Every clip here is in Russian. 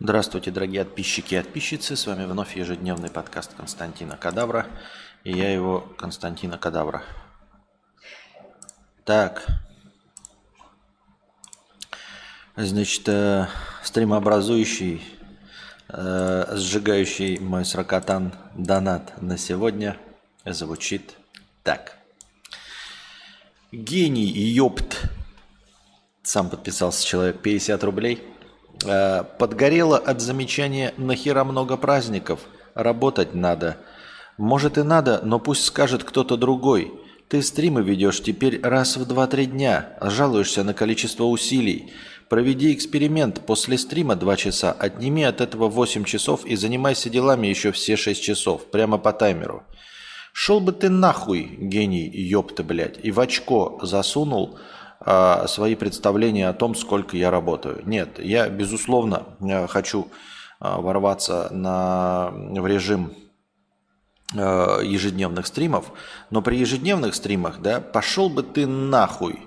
Здравствуйте, дорогие подписчики и подписчицы. С вами вновь ежедневный подкаст Константина Кадавра. И я его, Константина Кадавра. Так. Значит, э, стримообразующий, э, сжигающий мой сракотан донат на сегодня звучит так. Гений, ёпт. Сам подписался человек 50 рублей. Э, подгорело от замечания «нахера много праздников? Работать надо». Может и надо, но пусть скажет кто-то другой. Ты стримы ведешь теперь раз в 2-3 дня, жалуешься на количество усилий. Проведи эксперимент. После стрима 2 часа, отними от этого 8 часов и занимайся делами еще все 6 часов. Прямо по таймеру. Шел бы ты нахуй, гений, ёпта, блядь, и в очко засунул э, свои представления о том, сколько я работаю. Нет, я, безусловно, э, хочу э, ворваться на, в режим э, ежедневных стримов, но при ежедневных стримах, да, пошел бы ты нахуй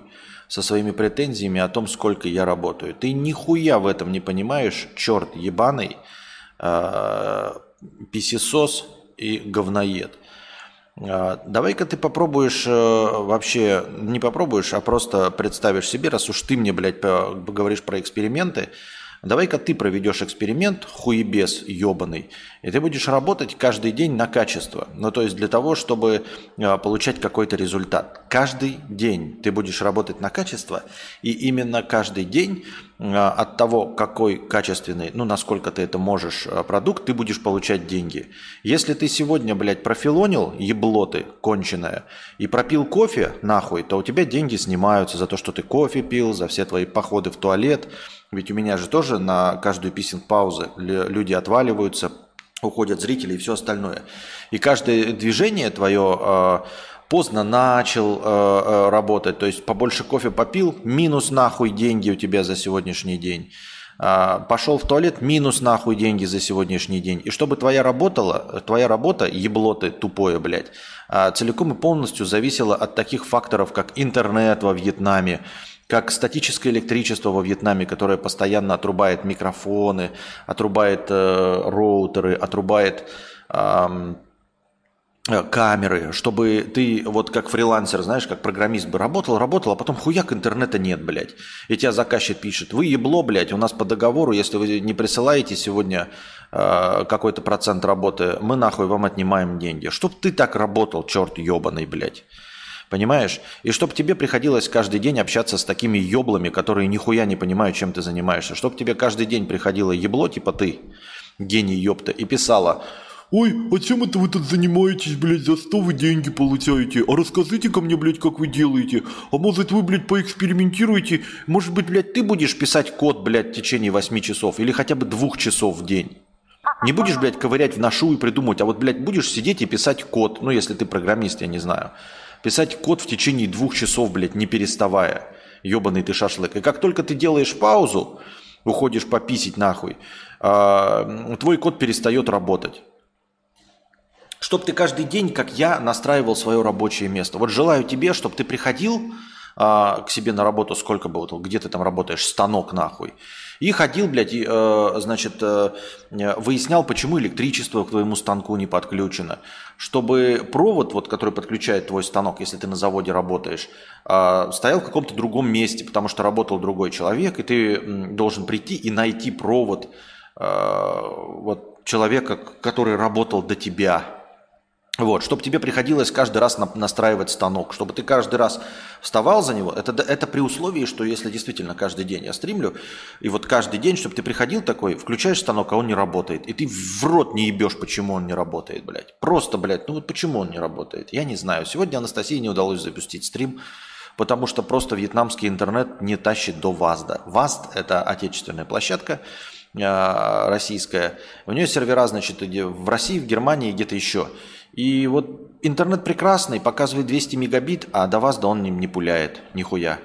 со своими претензиями о том, сколько я работаю. Ты нихуя в этом не понимаешь, черт ебаный, э, писесос и говноед. Э, давай-ка ты попробуешь э, вообще, не попробуешь, а просто представишь себе, раз уж ты мне, блядь, говоришь про эксперименты, Давай-ка ты проведешь эксперимент, хуебес ебаный, и ты будешь работать каждый день на качество. Ну, то есть для того, чтобы э, получать какой-то результат. Каждый день ты будешь работать на качество, и именно каждый день от того, какой качественный, ну, насколько ты это можешь, э, продукт, ты будешь получать деньги. Если ты сегодня, блядь, профилонил, ебло ты, конченое, и пропил кофе, нахуй, то у тебя деньги снимаются за то, что ты кофе пил, за все твои походы в туалет, ведь у меня же тоже на каждую писинг паузы люди отваливаются, уходят зрители и все остальное. И каждое движение твое э, поздно начал э, э, работать, то есть побольше кофе попил, минус нахуй деньги у тебя за сегодняшний день. Э, пошел в туалет, минус нахуй деньги за сегодняшний день. И чтобы твоя работала, твоя работа, ебло ты тупое, блядь, э, целиком и полностью зависела от таких факторов, как интернет во Вьетнаме, как статическое электричество во Вьетнаме, которое постоянно отрубает микрофоны, отрубает э, роутеры, отрубает э, камеры, чтобы ты вот как фрилансер, знаешь, как программист бы работал, работал, а потом хуяк интернета нет, блядь. И тебя заказчик пишет, вы ебло, блядь, у нас по договору, если вы не присылаете сегодня э, какой-то процент работы, мы нахуй вам отнимаем деньги. Чтоб ты так работал, черт ебаный, блядь. Понимаешь? И чтобы тебе приходилось каждый день общаться с такими еблами, которые нихуя не понимают, чем ты занимаешься. Чтобы тебе каждый день приходило ебло, типа ты, гений ёпта, и писала, Ой, а чем это вы тут занимаетесь, блядь, за что вы деньги получаете? А расскажите ко мне, блядь, как вы делаете. А может вы, блядь, поэкспериментируете? Может быть, блядь, ты будешь писать код, блядь, в течение 8 часов или хотя бы двух часов в день? Не будешь, блядь, ковырять в ношу и придумать, а вот, блядь, будешь сидеть и писать код, ну, если ты программист, я не знаю. Писать код в течение двух часов, блядь, не переставая. Ебаный ты шашлык. И как только ты делаешь паузу, уходишь пописить нахуй, э, твой код перестает работать. Чтоб ты каждый день, как я, настраивал свое рабочее место. Вот желаю тебе, чтобы ты приходил э, к себе на работу, сколько бы, вот, где ты там работаешь, станок нахуй, и ходил, блядь, э, значит, э, выяснял, почему электричество к твоему станку не подключено. Чтобы провод, вот, который подключает твой станок, если ты на заводе работаешь, э, стоял в каком-то другом месте, потому что работал другой человек, и ты должен прийти и найти провод э, вот, человека, который работал до тебя. Вот, чтобы тебе приходилось каждый раз настраивать станок, чтобы ты каждый раз вставал за него, это, это при условии, что если действительно каждый день я стримлю, и вот каждый день, чтобы ты приходил такой, включаешь станок, а он не работает, и ты в рот не ебешь, почему он не работает, блядь. Просто, блядь, ну вот почему он не работает, я не знаю. Сегодня Анастасии не удалось запустить стрим, потому что просто вьетнамский интернет не тащит до ВАЗДа. ВАЗД – это отечественная площадка, а, российская. У нее сервера, значит, в России, в Германии, где-то еще – и вот интернет прекрасный, показывает 200 мегабит, а до вас да он не, не пуляет, нихуя.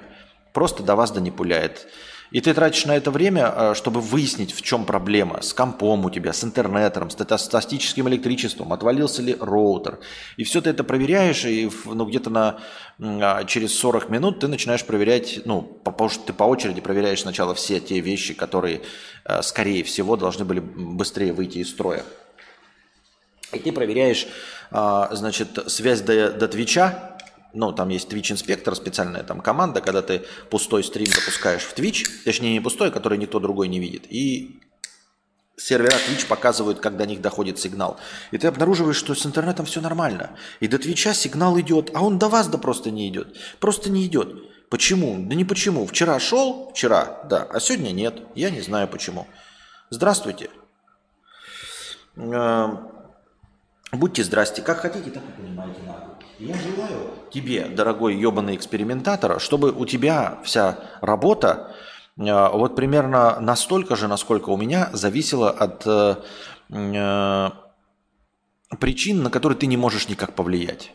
Просто до вас да не пуляет. И ты тратишь на это время, э, чтобы выяснить, в чем проблема. С компом у тебя, с интернетом, с статическим электричеством, отвалился ли роутер. И все ты это проверяешь, и ну, где-то на, а, через 40 минут ты начинаешь проверять, ну, потому что ты по очереди проверяешь сначала все те вещи, которые, э, скорее всего, должны были быстрее выйти из строя. И ты проверяешь, значит, связь до, до Твича, ну, там есть Twitch инспектор, специальная там команда, когда ты пустой стрим запускаешь в Twitch, точнее не пустой, который никто другой не видит, и сервера Twitch показывают, как до них доходит сигнал. И ты обнаруживаешь, что с интернетом все нормально. И до Твича сигнал идет, а он до вас да просто не идет. Просто не идет. Почему? Да не почему. Вчера шел, вчера, да, а сегодня нет. Я не знаю почему. Здравствуйте. Эм, будьте здрасте. Как хотите, так и понимаете. Надо. Я желаю тебе, дорогой ебаный экспериментатор, чтобы у тебя вся работа э, вот примерно настолько же, насколько у меня, зависела от э, э, причин, на которые ты не можешь никак повлиять.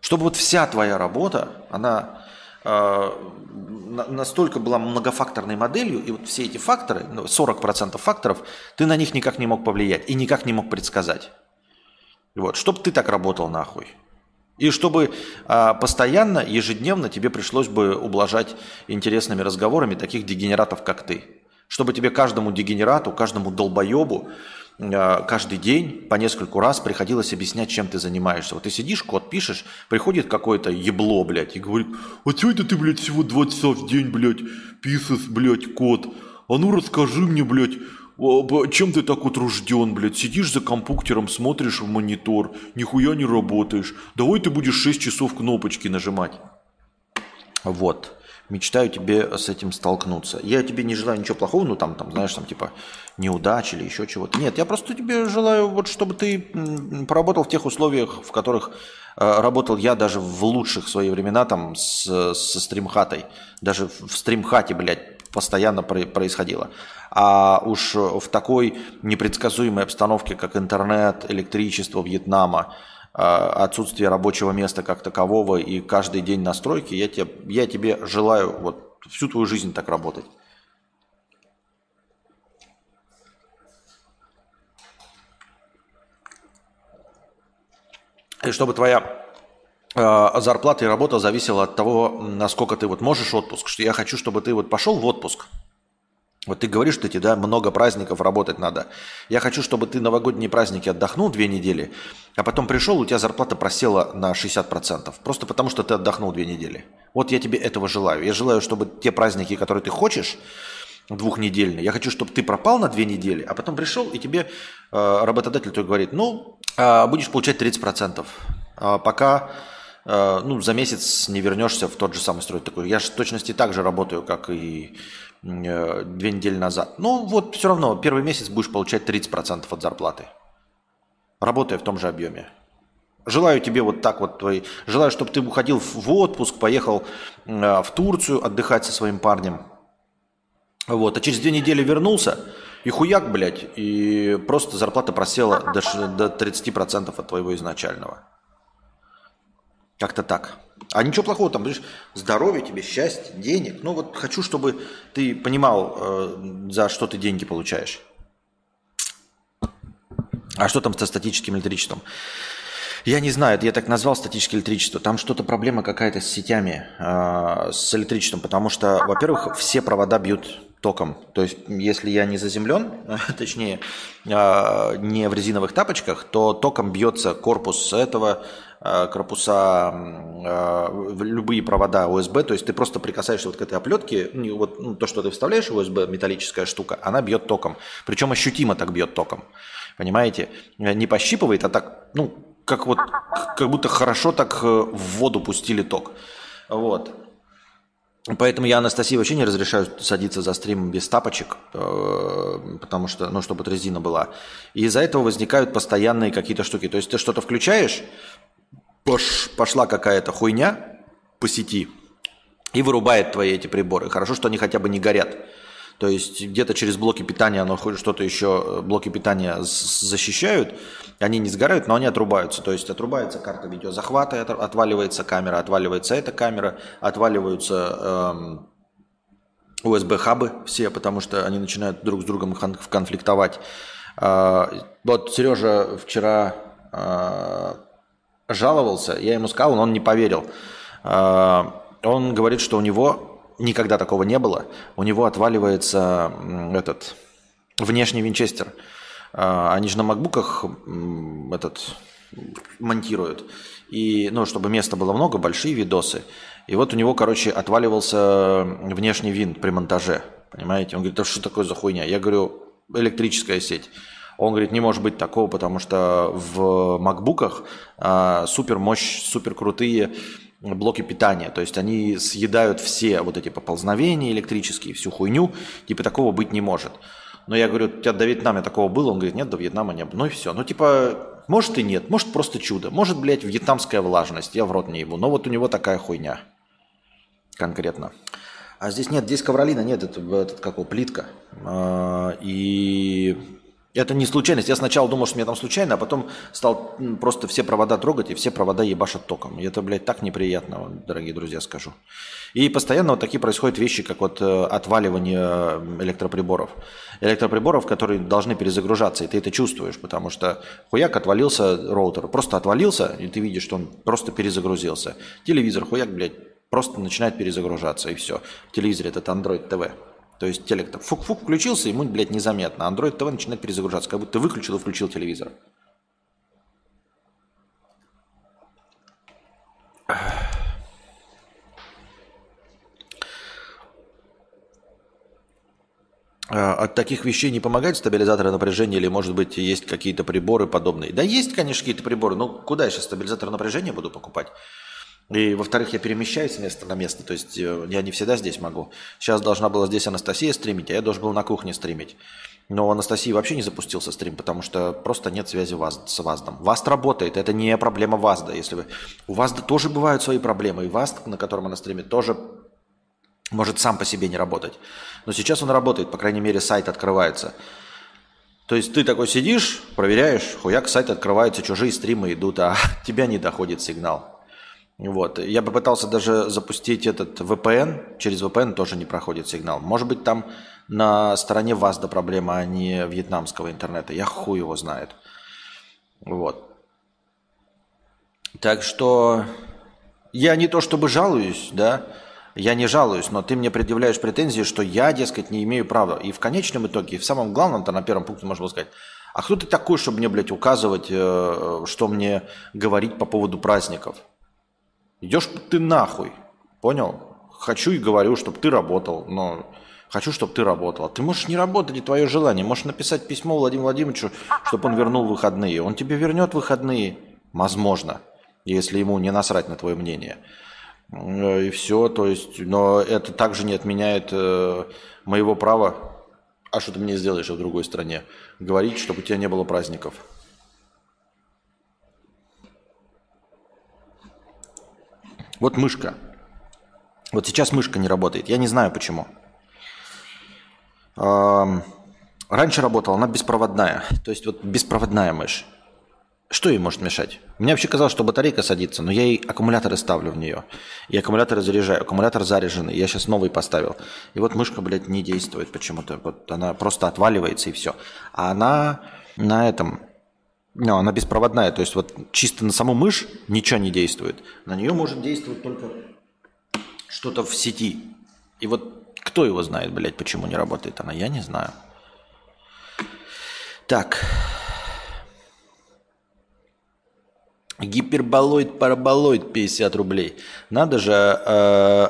Чтобы вот вся твоя работа, она э, настолько была многофакторной моделью, и вот все эти факторы, 40% ну, факторов, ты на них никак не мог повлиять и никак не мог предсказать. Вот, чтобы ты так работал нахуй. И чтобы а, постоянно, ежедневно тебе пришлось бы ублажать интересными разговорами таких дегенератов, как ты. Чтобы тебе каждому дегенерату, каждому долбоебу а, каждый день по нескольку раз приходилось объяснять, чем ты занимаешься. Вот ты сидишь, код пишешь, приходит какое-то ебло, блядь, и говорит, а что это ты, блядь, всего 20 часов в день, блядь, писас, блядь, код? А ну расскажи мне, блядь, чем ты так утружден, блядь? Сидишь за компьютером, смотришь в монитор, нихуя не работаешь. Давай ты будешь 6 часов кнопочки нажимать. Вот. Мечтаю тебе с этим столкнуться. Я тебе не желаю ничего плохого, ну там, там, знаешь, там типа неудачи или еще чего-то. Нет, я просто тебе желаю, вот чтобы ты поработал в тех условиях, в которых э, работал я даже в лучших свои времена там с, со стримхатой. Даже в стримхате, блядь, постоянно происходило. А уж в такой непредсказуемой обстановке, как интернет, электричество Вьетнама, а, отсутствие рабочего места как такового и каждый день настройки, я тебе, я тебе желаю вот всю твою жизнь так работать. И чтобы твоя э, зарплата и работа зависела от того, насколько ты вот можешь отпуск. Что я хочу, чтобы ты вот пошел в отпуск, вот ты говоришь, что тебе да, много праздников работать надо. Я хочу, чтобы ты новогодние праздники отдохнул две недели, а потом пришел, у тебя зарплата просела на 60%. Просто потому, что ты отдохнул две недели. Вот я тебе этого желаю. Я желаю, чтобы те праздники, которые ты хочешь, двухнедельные, я хочу, чтобы ты пропал на две недели, а потом пришел, и тебе э, работодатель твой говорит, ну, э, будешь получать 30%, э, пока э, ну, за месяц не вернешься в тот же самый строй. Такой, я же в точности так же работаю, как и Э, две недели назад. Ну вот все равно первый месяц будешь получать 30% от зарплаты, работая в том же объеме. Желаю тебе вот так вот твои... Желаю, чтобы ты уходил в отпуск, поехал э, в Турцию отдыхать со своим парнем. Вот, а через две недели вернулся, и хуяк, блядь, и просто зарплата просела до, до 30% от твоего изначального. Как-то так. А ничего плохого там, видишь, здоровье тебе, счастье, денег. Ну вот хочу, чтобы ты понимал, э, за что ты деньги получаешь. А что там со статическим электричеством? Я не знаю, я так назвал статическое электричество. Там что-то проблема какая-то с сетями, э, с электричеством, потому что, во-первых, все провода бьют током. То есть, если я не заземлен, точнее, э, не в резиновых тапочках, то током бьется корпус этого корпуса, э, любые провода USB, то есть ты просто прикасаешься вот к этой оплетке, вот ну, то, что ты вставляешь в USB, металлическая штука, она бьет током. Причем ощутимо так бьет током. Понимаете? Не пощипывает, а так, ну, как вот, как будто хорошо так э, в воду пустили ток. Вот. Поэтому я Анастасии вообще не разрешаю садиться за стрим без тапочек, потому что, ну, чтобы резина была. И из-за этого возникают постоянные какие-то штуки. То есть ты что-то включаешь, пош, пошла какая-то хуйня по сети и вырубает твои эти приборы. Хорошо, что они хотя бы не горят. То есть где-то через блоки питания, оно что-то еще, э, блоки питания защищают, они не сгорают, но они отрубаются. То есть отрубается карта видеозахвата, отваливается камера, отваливается эта камера, отваливаются эм, USB-хабы все, потому что они начинают друг с другом конфликтовать. А, вот Сережа вчера а, жаловался, я ему сказал, но он не поверил. А, он говорит, что у него никогда такого не было. У него отваливается этот внешний винчестер. Они же на макбуках этот монтируют. И, ну, чтобы места было много, большие видосы. И вот у него, короче, отваливался внешний винт при монтаже. Понимаете? Он говорит, да что такое за хуйня? Я говорю, электрическая сеть. Он говорит, не может быть такого, потому что в макбуках а, супер мощь, супер крутые блоки питания. То есть они съедают все вот эти поползновения электрические, всю хуйню. Типа такого быть не может. Но я говорю, у тебя до Вьетнама такого было? Он говорит, нет, до Вьетнама не было. Ну и все. Ну типа, может и нет, может просто чудо. Может, блядь, вьетнамская влажность, я в рот не ебу. Но вот у него такая хуйня конкретно. А здесь нет, здесь ковролина нет, это, это как его, плитка. А, и это не случайность. Я сначала думал, что мне там случайно, а потом стал просто все провода трогать, и все провода ебашат током. И это, блядь, так неприятно, дорогие друзья, скажу. И постоянно вот такие происходят вещи, как вот э, отваливание электроприборов. Электроприборов, которые должны перезагружаться, и ты это чувствуешь, потому что хуяк отвалился роутер, просто отвалился, и ты видишь, что он просто перезагрузился. Телевизор, хуяк, блядь, просто начинает перезагружаться, и все. В телевизоре этот Android TV. То есть телек то фук-фук включился, ему, блядь, незаметно. Android TV начинает перезагружаться, как будто выключил и включил телевизор. А, от таких вещей не помогает стабилизатор напряжения или, может быть, есть какие-то приборы подобные? Да есть, конечно, какие-то приборы. Но куда я сейчас стабилизатор напряжения буду покупать? И, во-вторых, я перемещаюсь с места на место, то есть э, я не всегда здесь могу. Сейчас должна была здесь Анастасия стримить, а я должен был на кухне стримить. Но у Анастасии вообще не запустился стрим, потому что просто нет связи с ВАЗДом. ВАЗД работает, это не проблема ВАЗДа. Если вы... У ВАЗДа тоже бывают свои проблемы, и ВАЗД, на котором она стримит, тоже может сам по себе не работать. Но сейчас он работает, по крайней мере, сайт открывается. То есть ты такой сидишь, проверяешь, хуяк, сайт открывается, чужие стримы идут, а тебя не доходит сигнал. Вот. Я попытался даже запустить этот VPN. Через VPN тоже не проходит сигнал. Может быть, там на стороне ВАЗДа проблема, а не вьетнамского интернета. Я хуй его знает. Вот. Так что я не то чтобы жалуюсь, да, я не жалуюсь, но ты мне предъявляешь претензии, что я, дескать, не имею права. И в конечном итоге, в самом главном-то на первом пункте можно было сказать, а кто ты такой, чтобы мне, блядь, указывать, э, что мне говорить по поводу праздников? Идешь ты нахуй, понял? Хочу и говорю, чтобы ты работал, но хочу, чтобы ты работал. Ты можешь не работать, и твое желание. Можешь написать письмо Владимиру Владимировичу, чтобы он вернул выходные. Он тебе вернет выходные, возможно, если ему не насрать на твое мнение. И все, то есть, но это также не отменяет э, моего права, а что ты мне сделаешь в другой стране, говорить, чтобы у тебя не было праздников. Вот мышка. Вот сейчас мышка не работает. Я не знаю почему. Раньше работала, она беспроводная. То есть вот беспроводная мышь. Что ей может мешать? Мне вообще казалось, что батарейка садится, но я ей аккумуляторы ставлю в нее. И аккумуляторы заряжаю. Аккумулятор заряженный. Я сейчас новый поставил. И вот мышка, блядь, не действует почему-то. Вот она просто отваливается и все. А она на этом, no, она беспроводная, то есть вот чисто на саму мышь ничего не действует. На нее может действовать только что-то в сети. И вот кто его знает, блядь, почему не работает она, я не знаю. Так. Гиперболоид, параболоид 50 рублей. Надо же э,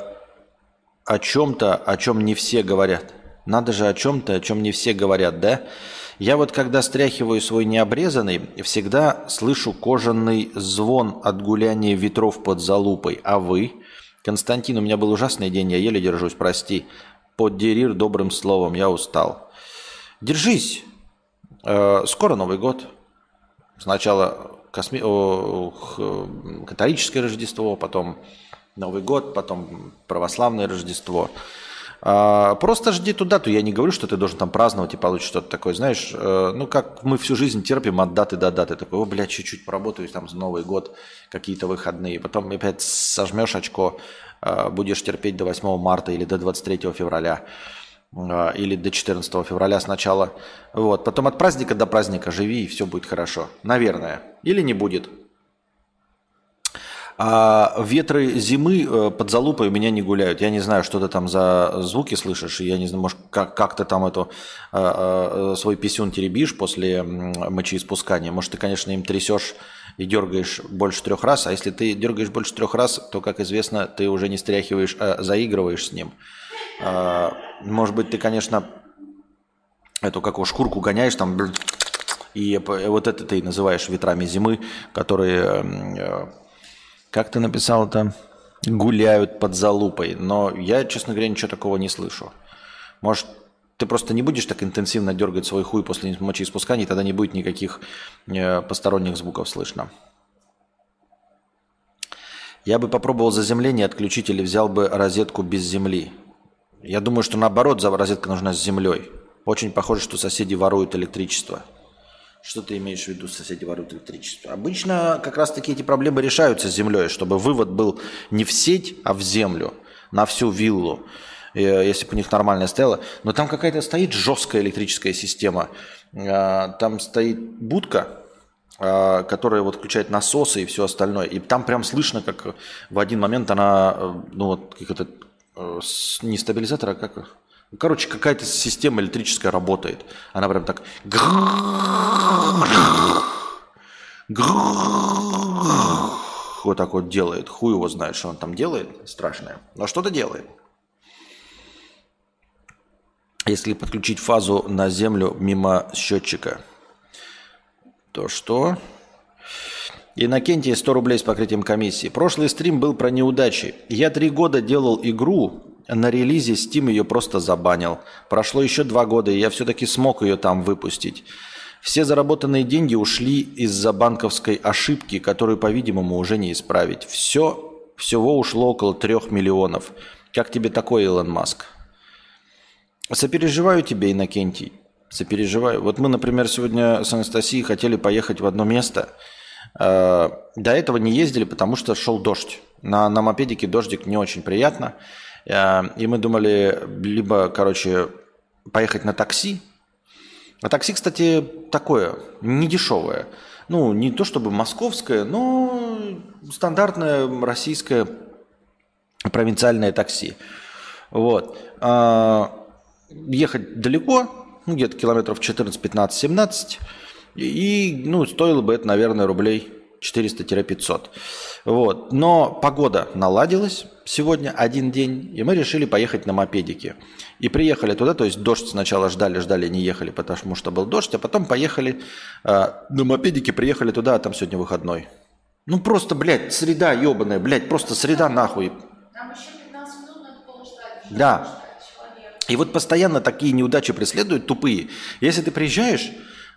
о чем-то, о чем не все говорят. Надо же о чем-то, о чем не все говорят, да? Я вот когда стряхиваю свой необрезанный, всегда слышу кожаный звон от гуляния ветров под залупой. А вы? Константин, у меня был ужасный день, я еле держусь, прости. Поддерир добрым словом, я устал. Держись. Э, скоро Новый год. Сначала косми... О, католическое Рождество, потом Новый год, потом православное Рождество. А, просто жди ту дату. Я не говорю, что ты должен там праздновать и получить что-то такое. Знаешь, э, ну как мы всю жизнь терпим от даты до даты. Такой, о, блядь, чуть-чуть поработаю там за Новый год, какие-то выходные. Потом опять сожмешь очко, э, будешь терпеть до 8 марта или до 23 февраля э, или до 14 февраля сначала. Вот. Потом от праздника до праздника живи, и все будет хорошо. Наверное. Или не будет. А ветры зимы э, под залупой у меня не гуляют. Я не знаю, что ты там за звуки слышишь. Я не знаю, может, как, как ты там эту, э, э, свой писюн теребишь после мочеиспускания. Может, ты, конечно, им трясешь и дергаешь больше трех раз. А если ты дергаешь больше трех раз, то, как известно, ты уже не стряхиваешь, а заигрываешь с ним. А, может быть, ты, конечно, эту какую шкурку гоняешь там и вот это ты называешь ветрами зимы, которые как ты написал это, гуляют под залупой. Но я, честно говоря, ничего такого не слышу. Может, ты просто не будешь так интенсивно дергать свой хуй после мочеиспускания, и тогда не будет никаких э, посторонних звуков слышно. Я бы попробовал заземление отключить или взял бы розетку без земли. Я думаю, что наоборот, розетка нужна с землей. Очень похоже, что соседи воруют электричество. Что ты имеешь в виду, соседи воруют электричество? Обычно как раз-таки эти проблемы решаются с землей, чтобы вывод был не в сеть, а в землю, на всю виллу, э, если бы у них нормальная стояла. Но там какая-то стоит жесткая электрическая система. Э, там стоит будка, э, которая вот включает насосы и все остальное. И там прям слышно, как в один момент она, ну вот, как это, не стабилизатор, а как Короче, какая-то система электрическая работает. Она прям так... Вот так вот делает. Хуй его знает, что он там делает. Страшное. Но что-то делает. Если подключить фазу на землю мимо счетчика, то что? Иннокентий 100 рублей с покрытием комиссии. Прошлый стрим был про неудачи. Я три года делал игру, на релизе Steam ее просто забанил. Прошло еще два года, и я все-таки смог ее там выпустить. Все заработанные деньги ушли из-за банковской ошибки, которую, по-видимому, уже не исправить. Все, всего ушло около трех миллионов. Как тебе такой, Илон Маск? Сопереживаю тебе, Иннокентий. Сопереживаю. Вот мы, например, сегодня с Анастасией хотели поехать в одно место. Э, до этого не ездили, потому что шел дождь. На, на мопедике дождик не очень приятно. Э, и мы думали либо, короче, поехать на такси. А такси, кстати, такое, не дешевое. Ну, не то чтобы московское, но стандартное российское провинциальное такси. Вот. А, ехать далеко, ну, где-то километров 14, 15, 17. И, ну, стоило бы это, наверное, рублей 400-500. Вот. Но погода наладилась сегодня один день, и мы решили поехать на мопедике. И приехали туда, то есть дождь сначала ждали, ждали, не ехали, потому что был дождь, а потом поехали э, на мопедике, приехали туда, а там сегодня выходной. Ну просто, блядь, среда ебаная, блядь, просто среда нахуй. Там еще 15 минут надо полуждать. Да. И вот постоянно такие неудачи преследуют, тупые. Если ты приезжаешь,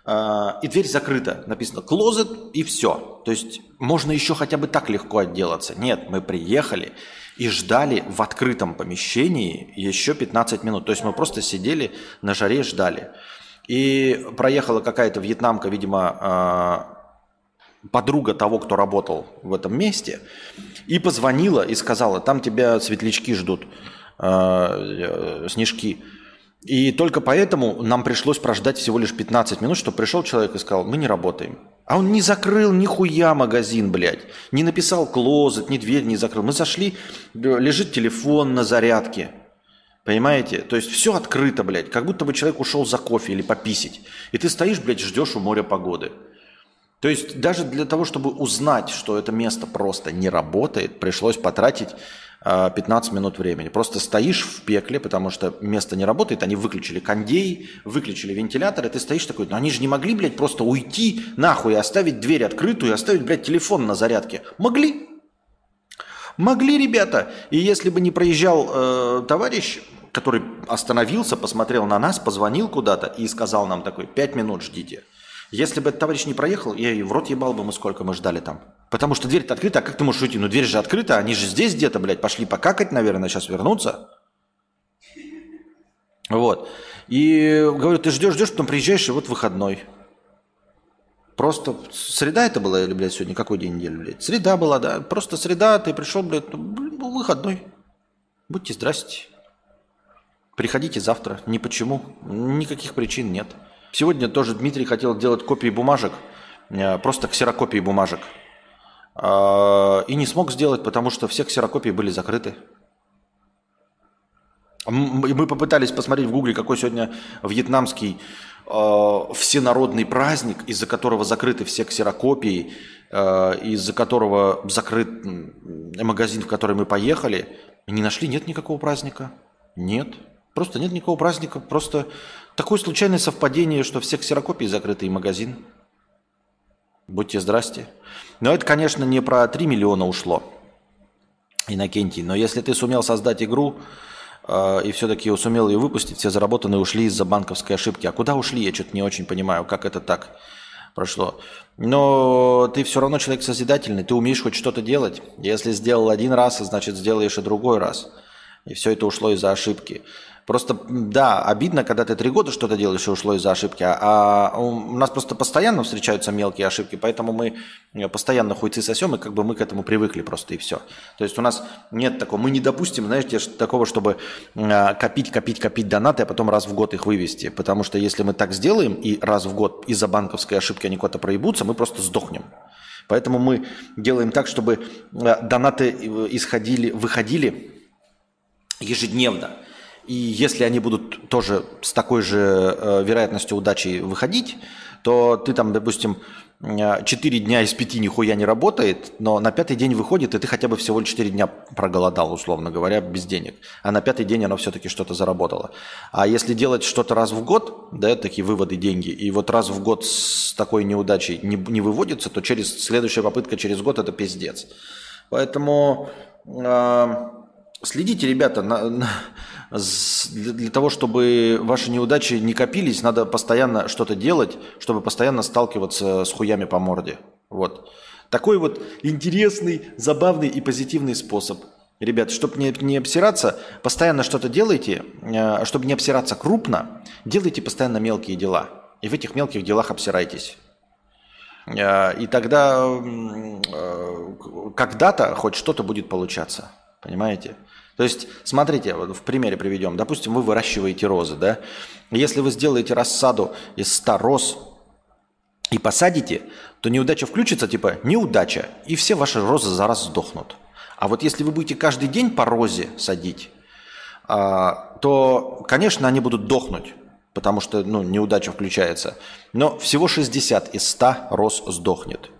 и дверь закрыта. Написано «клозет» и все. То есть можно еще хотя бы так легко отделаться. Нет, мы приехали и ждали в открытом помещении еще 15 минут. То есть мы просто сидели на жаре, ждали. И проехала какая-то вьетнамка, видимо, а, подруга того, кто работал в этом месте, и позвонила и сказала, там тебя светлячки ждут, а, э, снежки. И только поэтому нам пришлось прождать всего лишь 15 минут, чтобы пришел человек и сказал, мы не работаем. А он не закрыл нихуя магазин, блядь. Не написал клозет, ни дверь не закрыл. Мы зашли, лежит телефон на зарядке. Понимаете? То есть все открыто, блядь. Как будто бы человек ушел за кофе или пописить. И ты стоишь, блядь, ждешь у моря погоды. То есть даже для того, чтобы узнать, что это место просто не работает, пришлось потратить 15 а, минут времени. Просто стоишь в пекле, потому что место не работает, они выключили кондей, выключили вентилятор, и ты стоишь такой, ну они же не могли, блядь, просто уйти нахуй и оставить дверь открытую и оставить, блядь, телефон на зарядке. Могли. Могли, ребята. И если бы не проезжал э, товарищ, который остановился, посмотрел на нас, позвонил куда-то и сказал нам такой, пять минут ждите. Если бы этот товарищ не проехал, я и в рот ебал бы мы, сколько мы ждали там. Потому что дверь-то открыта, а как ты можешь уйти? Ну дверь же открыта, они же здесь где-то, блядь, пошли покакать, наверное, сейчас вернуться. Вот. И говорю, ты ждешь, ждешь, потом приезжаешь, и вот выходной. Просто среда это была или, блядь, сегодня какой день недели, блядь? Среда была, да. Просто среда, ты пришел, блядь, ну, выходной. Будьте здрасте. Приходите завтра. Ни почему. Никаких причин нет. Сегодня тоже Дмитрий хотел делать копии бумажек. Э, просто ксерокопии бумажек. А, и не смог сделать, потому что все ксерокопии были закрыты. Мы попытались посмотреть в гугле, какой сегодня вьетнамский э, всенародный праздник, из-за которого закрыты все ксерокопии, э, из-за которого закрыт магазин, в который мы поехали. Не нашли, нет никакого праздника. Нет. Просто нет никакого праздника. Просто такое случайное совпадение, что все ксерокопии закрыты и магазин. Будьте здрасте. Но это, конечно, не про 3 миллиона ушло, Иннокентий. Но если ты сумел создать игру, э, и все-таки сумел ее выпустить, все заработанные ушли из-за банковской ошибки. А куда ушли, я что-то не очень понимаю, как это так прошло. Но ты все равно человек созидательный, ты умеешь хоть что-то делать. Если сделал один раз, значит сделаешь и другой раз. И все это ушло из-за ошибки. Просто, да, обидно, когда ты три года что-то делаешь и ушло из-за ошибки, а у нас просто постоянно встречаются мелкие ошибки, поэтому мы э, постоянно хуйцы сосем, и как бы мы к этому привыкли просто, и все. То есть у нас нет такого, мы не допустим, знаете, такого, чтобы э, копить, копить, копить донаты, а потом раз в год их вывести, потому что если мы так сделаем, и раз в год из-за банковской ошибки они куда-то проебутся, мы просто сдохнем. Поэтому мы делаем так, чтобы э, донаты исходили, выходили ежедневно. И если они будут тоже с такой же э, вероятностью удачи выходить, то ты там, допустим, 4 э, дня из 5 нихуя не работает, но на пятый день выходит, и ты хотя бы всего лишь 4 дня проголодал, условно говоря, без денег. А на пятый день оно все-таки что-то заработало. А если делать что-то раз в год, да, такие выводы деньги, и вот раз в год с такой неудачей не, не выводится, то через следующая попытка через год это пиздец. Поэтому э, следите, ребята, на, на, для того, чтобы ваши неудачи не копились, надо постоянно что-то делать, чтобы постоянно сталкиваться с хуями по морде. Вот. Такой вот интересный, забавный и позитивный способ. Ребят, чтобы не, не обсираться, постоянно что-то делайте, э, чтобы не обсираться крупно, делайте постоянно мелкие дела. И в этих мелких делах обсирайтесь. Э, и тогда э, когда-то хоть что-то будет получаться. Понимаете? То есть, смотрите, вот в примере приведем. Допустим, вы выращиваете розы, да? Если вы сделаете рассаду из 100 роз и посадите, то неудача включится, типа неудача, и все ваши розы за раз сдохнут. А вот если вы будете каждый день по розе садить, а, то, конечно, они будут дохнуть, потому что ну, неудача включается. Но всего 60 из 100 роз сдохнет.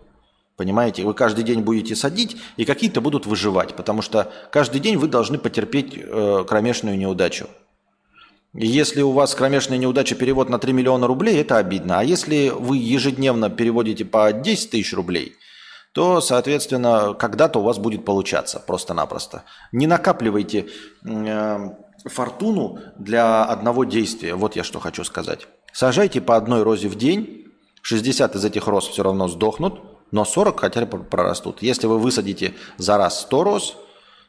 Понимаете, вы каждый день будете садить, и какие-то будут выживать, потому что каждый день вы должны потерпеть э, кромешную неудачу. И если у вас кромешная неудача перевод на 3 миллиона рублей, это обидно. А если вы ежедневно переводите по 10 тысяч рублей, то, соответственно, когда-то у вас будет получаться просто-напросто. Не накапливайте э, фортуну для одного действия. Вот я что хочу сказать. Сажайте по одной розе в день, 60 из этих роз все равно сдохнут, но 40 хотя бы прорастут. Если вы высадите за раз 100 роз,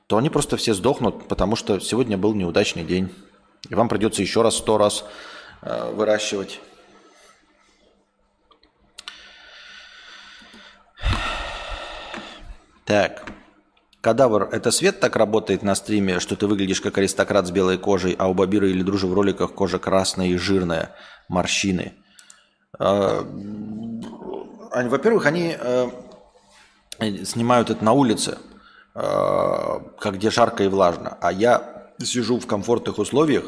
то они просто все сдохнут, потому что сегодня был неудачный день. И вам придется еще раз 100 раз э, выращивать. Так. Кадавр, это свет так работает на стриме, что ты выглядишь как аристократ с белой кожей, а у Бабира или Дружи в роликах кожа красная и жирная, морщины. А, во-первых, они э, снимают это на улице, э, как где жарко и влажно, а я сижу в комфортных условиях,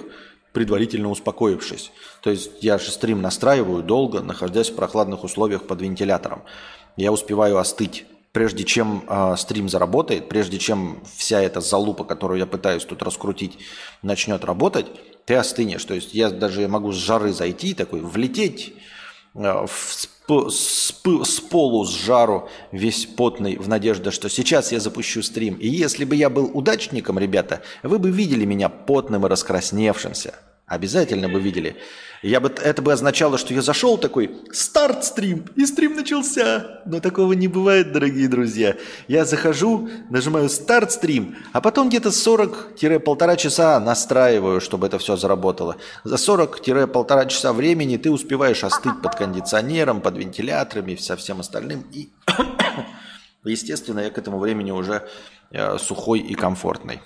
предварительно успокоившись. То есть я же стрим настраиваю долго, находясь в прохладных условиях под вентилятором. Я успеваю остыть. Прежде чем э, стрим заработает, прежде чем вся эта залупа, которую я пытаюсь тут раскрутить, начнет работать, ты остынешь. То есть я даже могу с жары зайти, такой влететь э, в с, с полу, с жару, весь потный, в надежде, что сейчас я запущу стрим. И если бы я был удачником, ребята, вы бы видели меня потным и раскрасневшимся. Обязательно бы видели. Я бы, это бы означало, что я зашел такой, старт стрим, и стрим начался. Но такого не бывает, дорогие друзья. Я захожу, нажимаю старт стрим, а потом где-то 40-полтора часа настраиваю, чтобы это все заработало. За 40-полтора часа времени ты успеваешь остыть под кондиционером, под вентиляторами, со всем остальным. И, естественно, я к этому времени уже э, сухой и комфортный.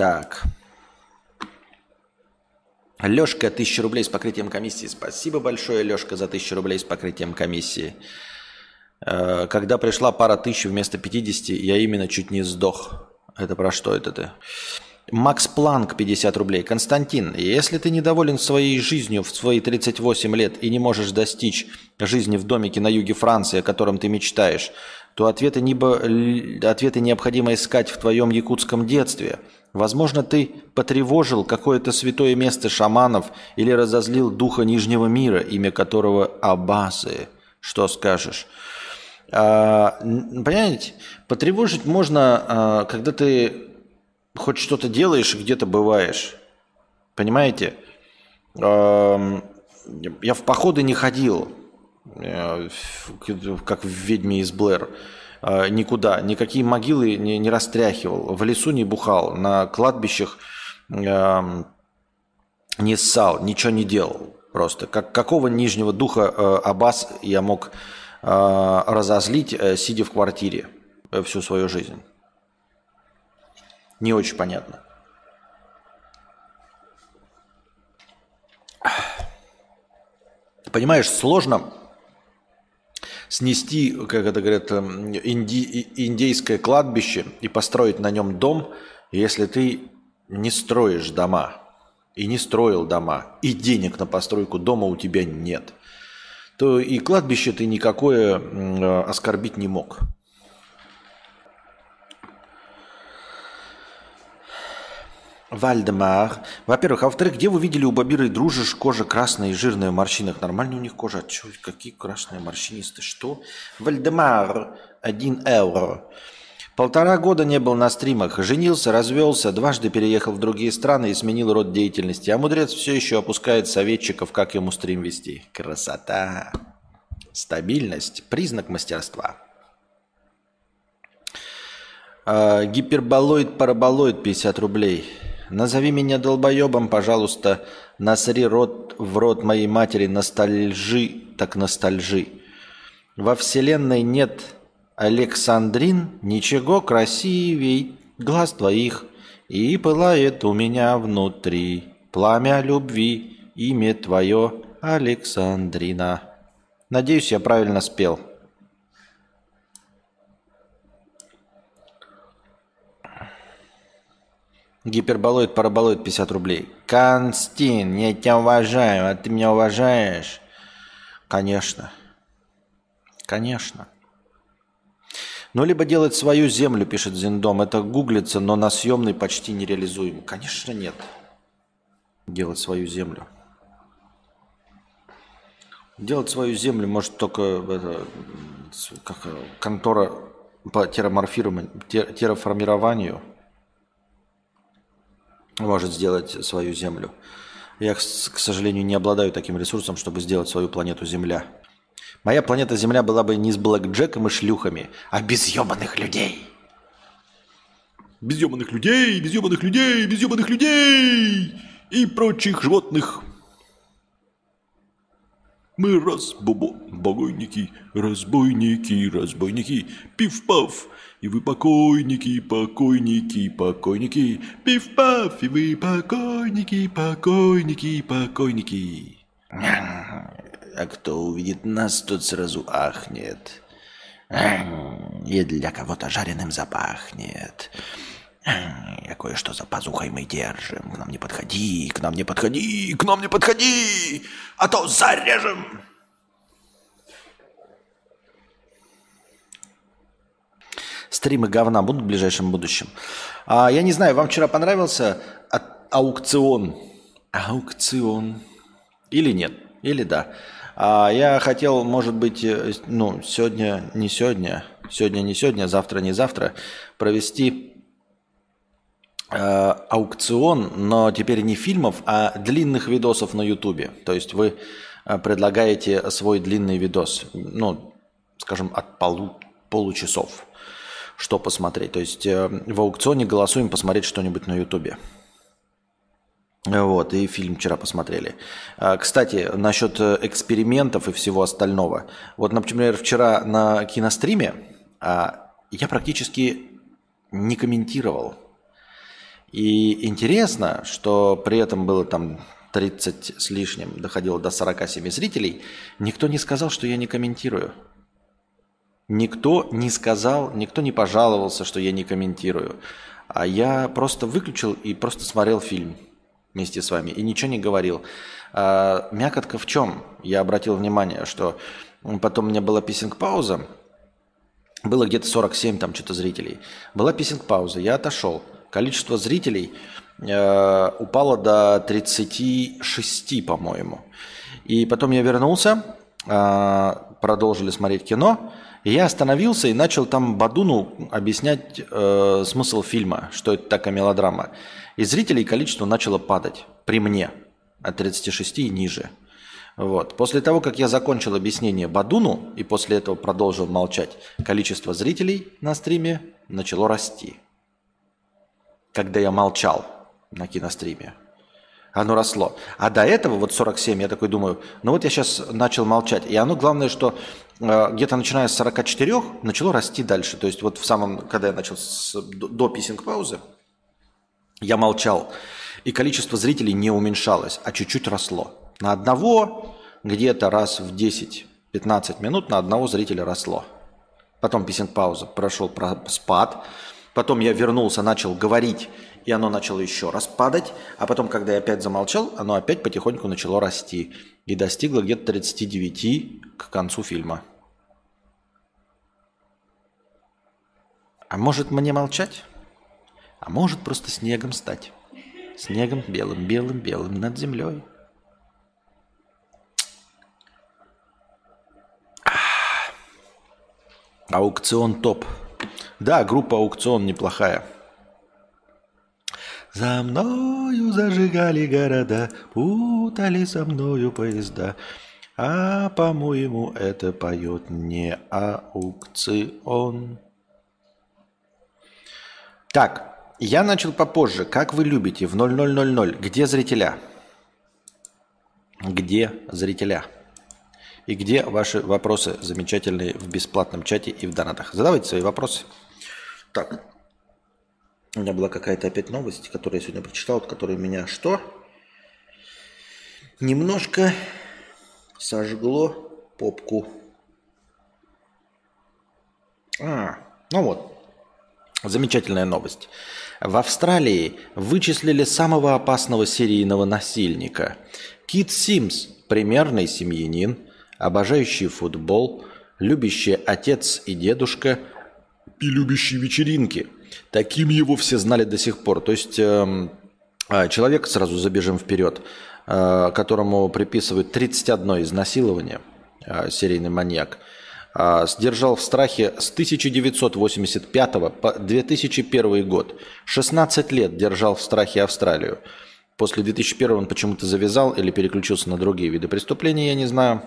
Так. Лешка, тысяча рублей с покрытием комиссии. Спасибо большое, Лешка, за тысячу рублей с покрытием комиссии. Э, когда пришла пара тысяч вместо 50, я именно чуть не сдох. Это про что это ты? Макс Планк, 50 рублей. Константин, если ты недоволен своей жизнью в свои 38 лет и не можешь достичь жизни в домике на юге Франции, о котором ты мечтаешь, то ответы, небо... ответы необходимо искать в твоем якутском детстве – Возможно, ты потревожил какое-то святое место шаманов или разозлил духа Нижнего мира, имя которого Абасы. Что скажешь? А, понимаете, потревожить можно, а, когда ты хоть что-то делаешь и где-то бываешь. Понимаете? Я в походы не ходил, э, как в «Ведьме из Блэр». Э, никуда, никакие могилы не, не растряхивал, в лесу не бухал, на кладбищах э, не ссал, ничего не делал просто. Как, какого нижнего духа э, Аббас я мог разозлить, сидя в квартире всю свою жизнь? Не очень понятно. Понимаешь, сложно снести, как это говорят, эм, инди, индейское кладбище и построить на нем дом, если ты не строишь дома и не строил дома, и денег на постройку дома у тебя нет, то и кладбище ты никакое э, оскорбить не мог. Вальдемар. Во-первых, а во-вторых, где вы видели у Бабиры дружишь кожа красная и жирная в морщинах? Нормально у них кожа? А чё, какие красные морщинистые? Что? Вальдемар. Один евро. Полтора года не был на стримах. Женился, развелся, дважды переехал в другие страны и сменил род деятельности. А мудрец все еще опускает советчиков, как ему стрим вести. Красота. Стабильность. Признак мастерства. А, гиперболоид, параболоид 50 рублей. Назови меня долбоебом, пожалуйста. Насри рот в рот моей матери, ностальжи, так ностальжи. Во вселенной нет Александрин, ничего красивей глаз твоих. И пылает у меня внутри пламя любви, имя твое Александрина. Надеюсь, я правильно спел. Гиперболоид, параболоид 50 рублей. Констин, я тебя уважаю, а ты меня уважаешь? Конечно. Конечно. Ну, либо делать свою землю, пишет Зиндом. Это гуглится, но на съемной почти нереализуемо. Конечно, нет. Делать свою землю. Делать свою землю может только это, как, контора по терраформированию – может сделать свою Землю. Я, к сожалению, не обладаю таким ресурсом, чтобы сделать свою планету Земля. Моя планета Земля была бы не с блэкджеком и шлюхами, а без ебаных людей. Без ебаных людей, без ебаных людей, без ебаных людей и прочих животных. Мы разбойники, разбойники, разбойники, пив-пав, и вы покойники, покойники, покойники. Пиф-паф, и вы покойники, покойники, покойники. А кто увидит нас, тот сразу ахнет. И для кого-то жареным запахнет. Я кое-что за пазухой мы держим. К нам не подходи, к нам не подходи, к нам не подходи, а то зарежем. стримы говна будут в ближайшем будущем. А, я не знаю, вам вчера понравился аукцион? Аукцион. Или нет? Или да? А, я хотел, может быть, э, ну, сегодня, не сегодня, сегодня не сегодня, завтра не завтра, провести аукцион, но теперь не фильмов, а длинных видосов на Ютубе. То есть вы э, предлагаете свой длинный видос, ну, скажем, от полу, получасов, что посмотреть. То есть э, в аукционе голосуем посмотреть что-нибудь на Ютубе. Вот, и фильм вчера посмотрели. Кстати, насчет э, экспериментов и всего остального. Вот, например, вчера на киностриме а, я практически не комментировал. И интересно, что при этом было там 30 с лишним, доходило до 47 зрителей, никто не сказал, что я не комментирую. Никто не сказал, никто не пожаловался, что я не комментирую. А я просто выключил и просто смотрел фильм вместе с вами и ничего не говорил. А, мякотка в чем? Я обратил внимание, что потом у меня была писинг-пауза, было где-то 47 там что-то зрителей. Была писинг-пауза, я отошел. Количество зрителей э, упало до 36, по-моему. И потом я вернулся, э, продолжили смотреть кино, и я остановился и начал там Бадуну объяснять э, смысл фильма, что это такая мелодрама. И зрителей количество начало падать при мне от 36 и ниже. Вот. После того, как я закончил объяснение Бадуну и после этого продолжил молчать, количество зрителей на стриме начало расти. Когда я молчал на киностриме. Оно росло. А до этого, вот 47, я такой думаю, ну вот я сейчас начал молчать. И оно, главное, что э, где-то начиная с 44, начало расти дальше. То есть вот в самом, когда я начал с, до писинг-паузы, я молчал. И количество зрителей не уменьшалось, а чуть-чуть росло. На одного где-то раз в 10-15 минут на одного зрителя росло. Потом писинг-пауза, прошел спад. Потом я вернулся, начал говорить, и оно начало еще раз падать. А потом, когда я опять замолчал, оно опять потихоньку начало расти. И достигло где-то 39 к концу фильма. А может мне молчать? А может просто снегом стать. Снегом белым, белым, белым над землей. Аукцион топ. Да, группа аукцион неплохая. За мною зажигали города, путали со мною поезда. А, по-моему, это поет не аукцион. Так, я начал попозже. Как вы любите? В 0000. Где зрителя? Где зрителя? И где ваши вопросы замечательные в бесплатном чате и в донатах? Задавайте свои вопросы. Так. У меня была какая-то опять новость, которую я сегодня прочитал, от которой меня что? Немножко сожгло попку. А, ну вот. Замечательная новость. В Австралии вычислили самого опасного серийного насильника. Кит Симс – примерный семьянин, обожающий футбол, любящий отец и дедушка и любящий вечеринки. Таким его все знали до сих пор. То есть э, человек, сразу забежим вперед, э, которому приписывают 31 изнасилование, э, серийный маньяк – а, сдержал в страхе с 1985 по 2001 год. 16 лет держал в страхе Австралию. После 2001 он почему-то завязал или переключился на другие виды преступления, я не знаю.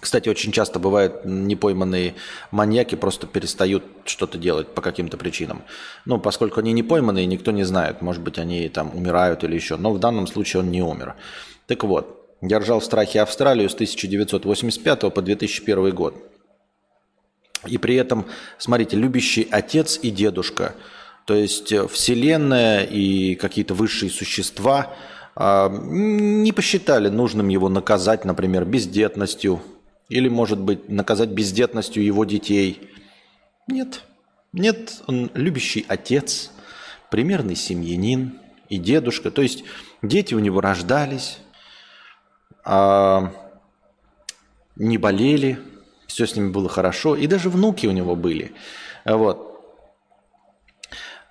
Кстати, очень часто бывает непойманные маньяки просто перестают что-то делать по каким-то причинам. Ну, поскольку они не пойманные, никто не знает. Может быть, они там умирают или еще. Но в данном случае он не умер. Так вот, Держал в страхе Австралию с 1985 по 2001 год. И при этом, смотрите, любящий отец и дедушка, то есть э, Вселенная и какие-то высшие существа а, не посчитали нужным его наказать, например, бездетностью, или, может быть, наказать бездетностью его детей. Нет, нет, он любящий отец, примерный семьянин и дедушка. То есть дети у него рождались, а, не болели, все с ними было хорошо, и даже внуки у него были. Вот.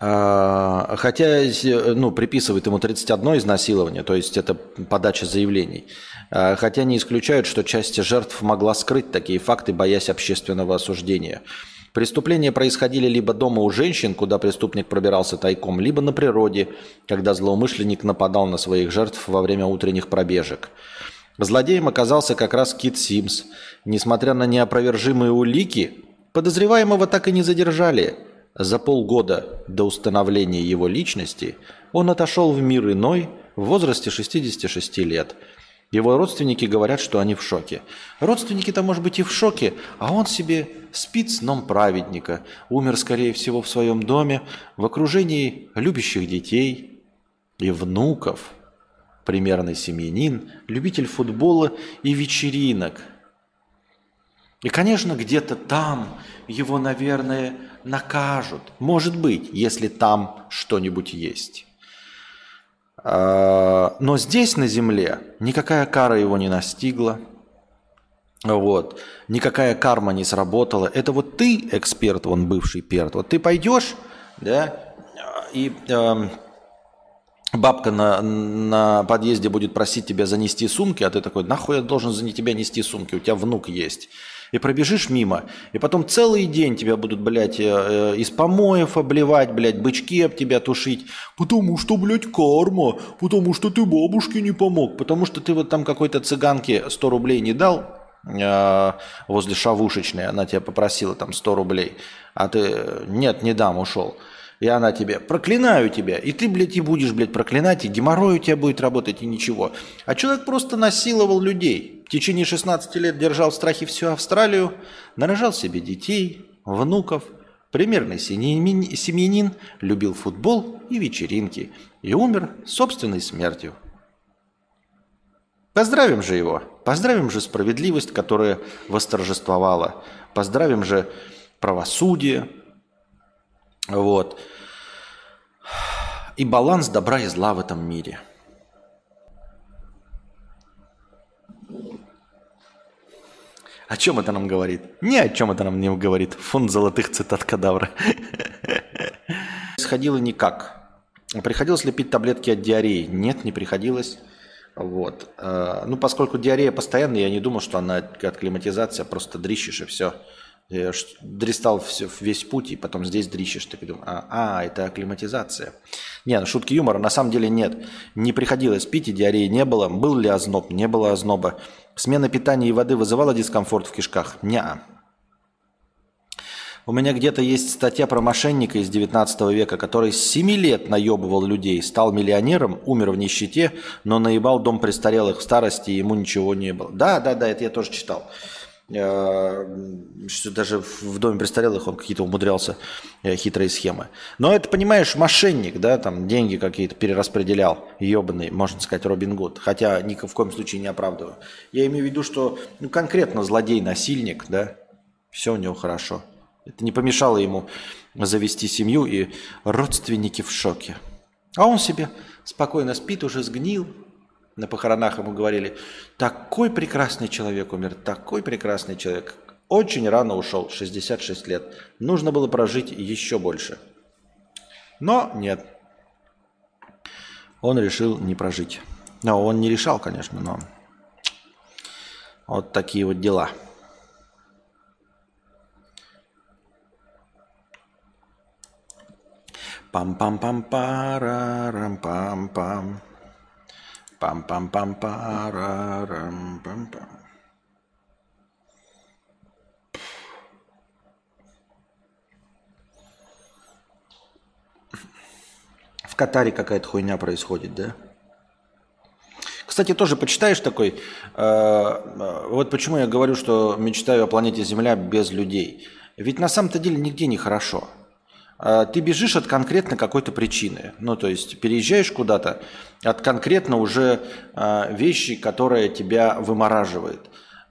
А, хотя ну, приписывают ему 31 изнасилование, то есть это подача заявлений. А, хотя не исключают, что часть жертв могла скрыть такие факты, боясь общественного осуждения. Преступления происходили либо дома у женщин, куда преступник пробирался тайком, либо на природе, когда злоумышленник нападал на своих жертв во время утренних пробежек. Злодеем оказался как раз Кит Симс. Несмотря на неопровержимые улики, подозреваемого так и не задержали. За полгода до установления его личности он отошел в мир иной в возрасте 66 лет – его родственники говорят, что они в шоке. Родственники-то, может быть, и в шоке, а он себе спит сном праведника. Умер, скорее всего, в своем доме, в окружении любящих детей и внуков. Примерный семьянин, любитель футбола и вечеринок. И, конечно, где-то там его, наверное, накажут. Может быть, если там что-нибудь есть. А, но здесь, на земле, никакая кара его не настигла. Вот. Никакая карма не сработала. Это вот ты, эксперт, вон бывший перт, вот ты пойдешь, да, и э, бабка на, на подъезде будет просить тебя занести сумки, а ты такой, нахуй я должен за тебя нести сумки, у тебя внук есть и пробежишь мимо, и потом целый день тебя будут, блядь, э, э, из помоев обливать, блядь, бычки об тебя тушить, потому что, блядь, карма, потому что ты бабушке не помог, потому что ты вот там какой-то цыганке 100 рублей не дал, э, возле шавушечной, она тебя попросила там 100 рублей, а ты, нет, не дам, ушел. И она тебе, проклинаю тебя. И ты, блядь, и будешь, блядь, проклинать, и геморрой у тебя будет работать, и ничего. А человек просто насиловал людей. В течение 16 лет держал в страхе всю Австралию, нарожал себе детей, внуков. Примерный семьянин, любил футбол и вечеринки. И умер собственной смертью. Поздравим же его. Поздравим же справедливость, которая восторжествовала. Поздравим же правосудие, вот. И баланс добра и зла в этом мире. О чем это нам говорит? Ни о чем это нам не говорит. Фонд золотых цитат кадавра. Сходило никак. Приходилось ли пить таблетки от диареи? Нет, не приходилось. Вот. Э, ну, поскольку диарея постоянная, я не думал, что она от климатизации, просто дрищешь и все. Я дристал все, весь путь, и потом здесь дрищешь. Ты думаешь, а, а, это акклиматизация. Не, ну шутки юмора на самом деле нет. Не приходилось пить, и диареи не было. Был ли озноб? Не было озноба. Смена питания и воды вызывала дискомфорт в кишках? Не. У меня где-то есть статья про мошенника из 19 века, который с 7 лет наебывал людей, стал миллионером, умер в нищете, но наебал дом престарелых в старости, и ему ничего не было. Да, да, да, это я тоже читал. Э, что даже в доме престарелых он какие-то умудрялся э, хитрые схемы. Но это, понимаешь, мошенник, да, там деньги какие-то перераспределял, ебаный, можно сказать, Робин Гуд. Хотя ни в коем случае не оправдываю. Я имею в виду, что ну, конкретно злодей-насильник, да, все у него хорошо. Это не помешало ему завести семью, и родственники в шоке. А он себе спокойно спит, уже сгнил, на похоронах ему говорили, такой прекрасный человек умер, такой прекрасный человек. Очень рано ушел, 66 лет. Нужно было прожить еще больше. Но нет. Он решил не прожить. Но он не решал, конечно, но вот такие вот дела. Пам-пам-пам-парарам-пам-пам. Пам-пам-пам-парарам-пам-пам. В Катаре какая-то хуйня происходит, да? Кстати, тоже почитаешь такой, э, э, вот почему я говорю, что мечтаю о планете Земля без людей. Ведь на самом-то деле нигде не хорошо. А, ты бежишь от конкретно какой-то причины. Ну, то есть переезжаешь куда-то от конкретно уже а, вещи, которая тебя вымораживает.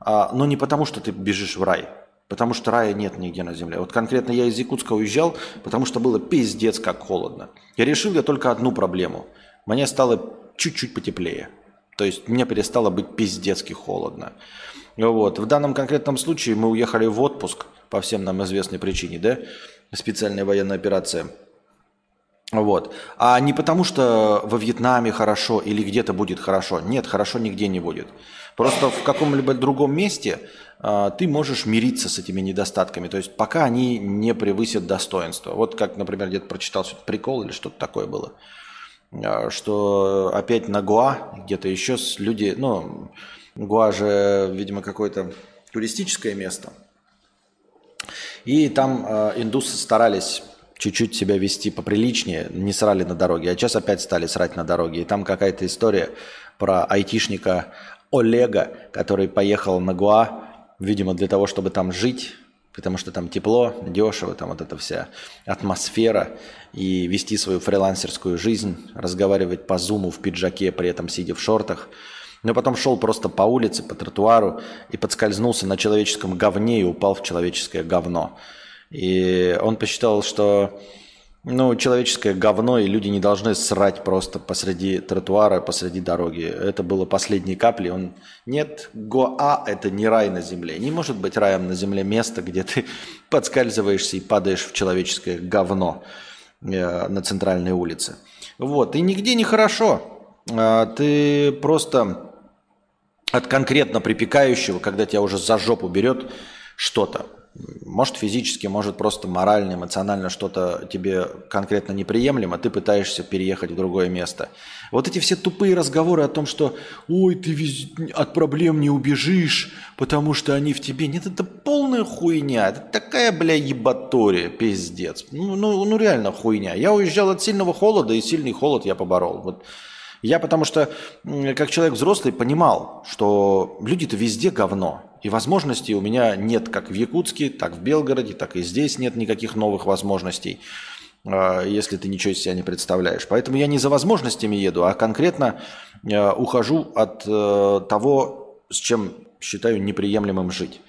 А, но не потому, что ты бежишь в рай. Потому что рая нет нигде на земле. Вот конкретно я из Якутска уезжал, потому что было пиздец как холодно. Я решил я только одну проблему. Мне стало чуть-чуть потеплее. То есть мне перестало быть пиздецки холодно. Вот. В данном конкретном случае мы уехали в отпуск по всем нам известной причине, да? Специальная военная операция. Вот. А не потому, что во Вьетнаме хорошо или где-то будет хорошо. Нет, хорошо нигде не будет. Просто в каком-либо другом месте э, ты можешь мириться с этими недостатками. То есть пока они не превысят достоинства. Вот как, например, где-то прочитал прикол или что-то такое было. Э, что опять на Гуа, где-то еще люди, ну, Гуа же, видимо, какое-то туристическое место. И там э, индусы старались чуть-чуть себя вести поприличнее, не срали на дороге, а сейчас опять стали срать на дороге. И там какая-то история про айтишника Олега, который поехал на Гуа, видимо, для того, чтобы там жить, потому что там тепло, дешево, там вот эта вся атмосфера, и вести свою фрилансерскую жизнь, разговаривать по зуму в пиджаке, при этом сидя в шортах. Но потом шел просто по улице, по тротуару и подскользнулся на человеческом говне и упал в человеческое говно. И он посчитал, что ну, человеческое говно, и люди не должны срать просто посреди тротуара, посреди дороги. Это было последней каплей. Он, нет, Гоа – это не рай на земле. Не может быть раем на земле место, где ты подскальзываешься и падаешь в человеческое говно э, на центральной улице. Вот, и нигде не хорошо. А, ты просто от конкретно припекающего, когда тебя уже за жопу берет что-то, может физически, может просто морально, эмоционально что-то тебе конкретно неприемлемо, ты пытаешься переехать в другое место. Вот эти все тупые разговоры о том, что «Ой, ты от проблем не убежишь, потому что они в тебе». Нет, это полная хуйня. Это такая, бля, ебатория, пиздец. Ну, ну, ну реально хуйня. Я уезжал от сильного холода, и сильный холод я поборол. Вот я потому что, как человек взрослый, понимал, что люди-то везде говно. И возможностей у меня нет как в Якутске, так в Белгороде, так и здесь нет никаких новых возможностей, а, если ты ничего из себя не представляешь. Поэтому я не за возможностями еду, а конкретно э, ухожу от э, того, с чем считаю неприемлемым жить.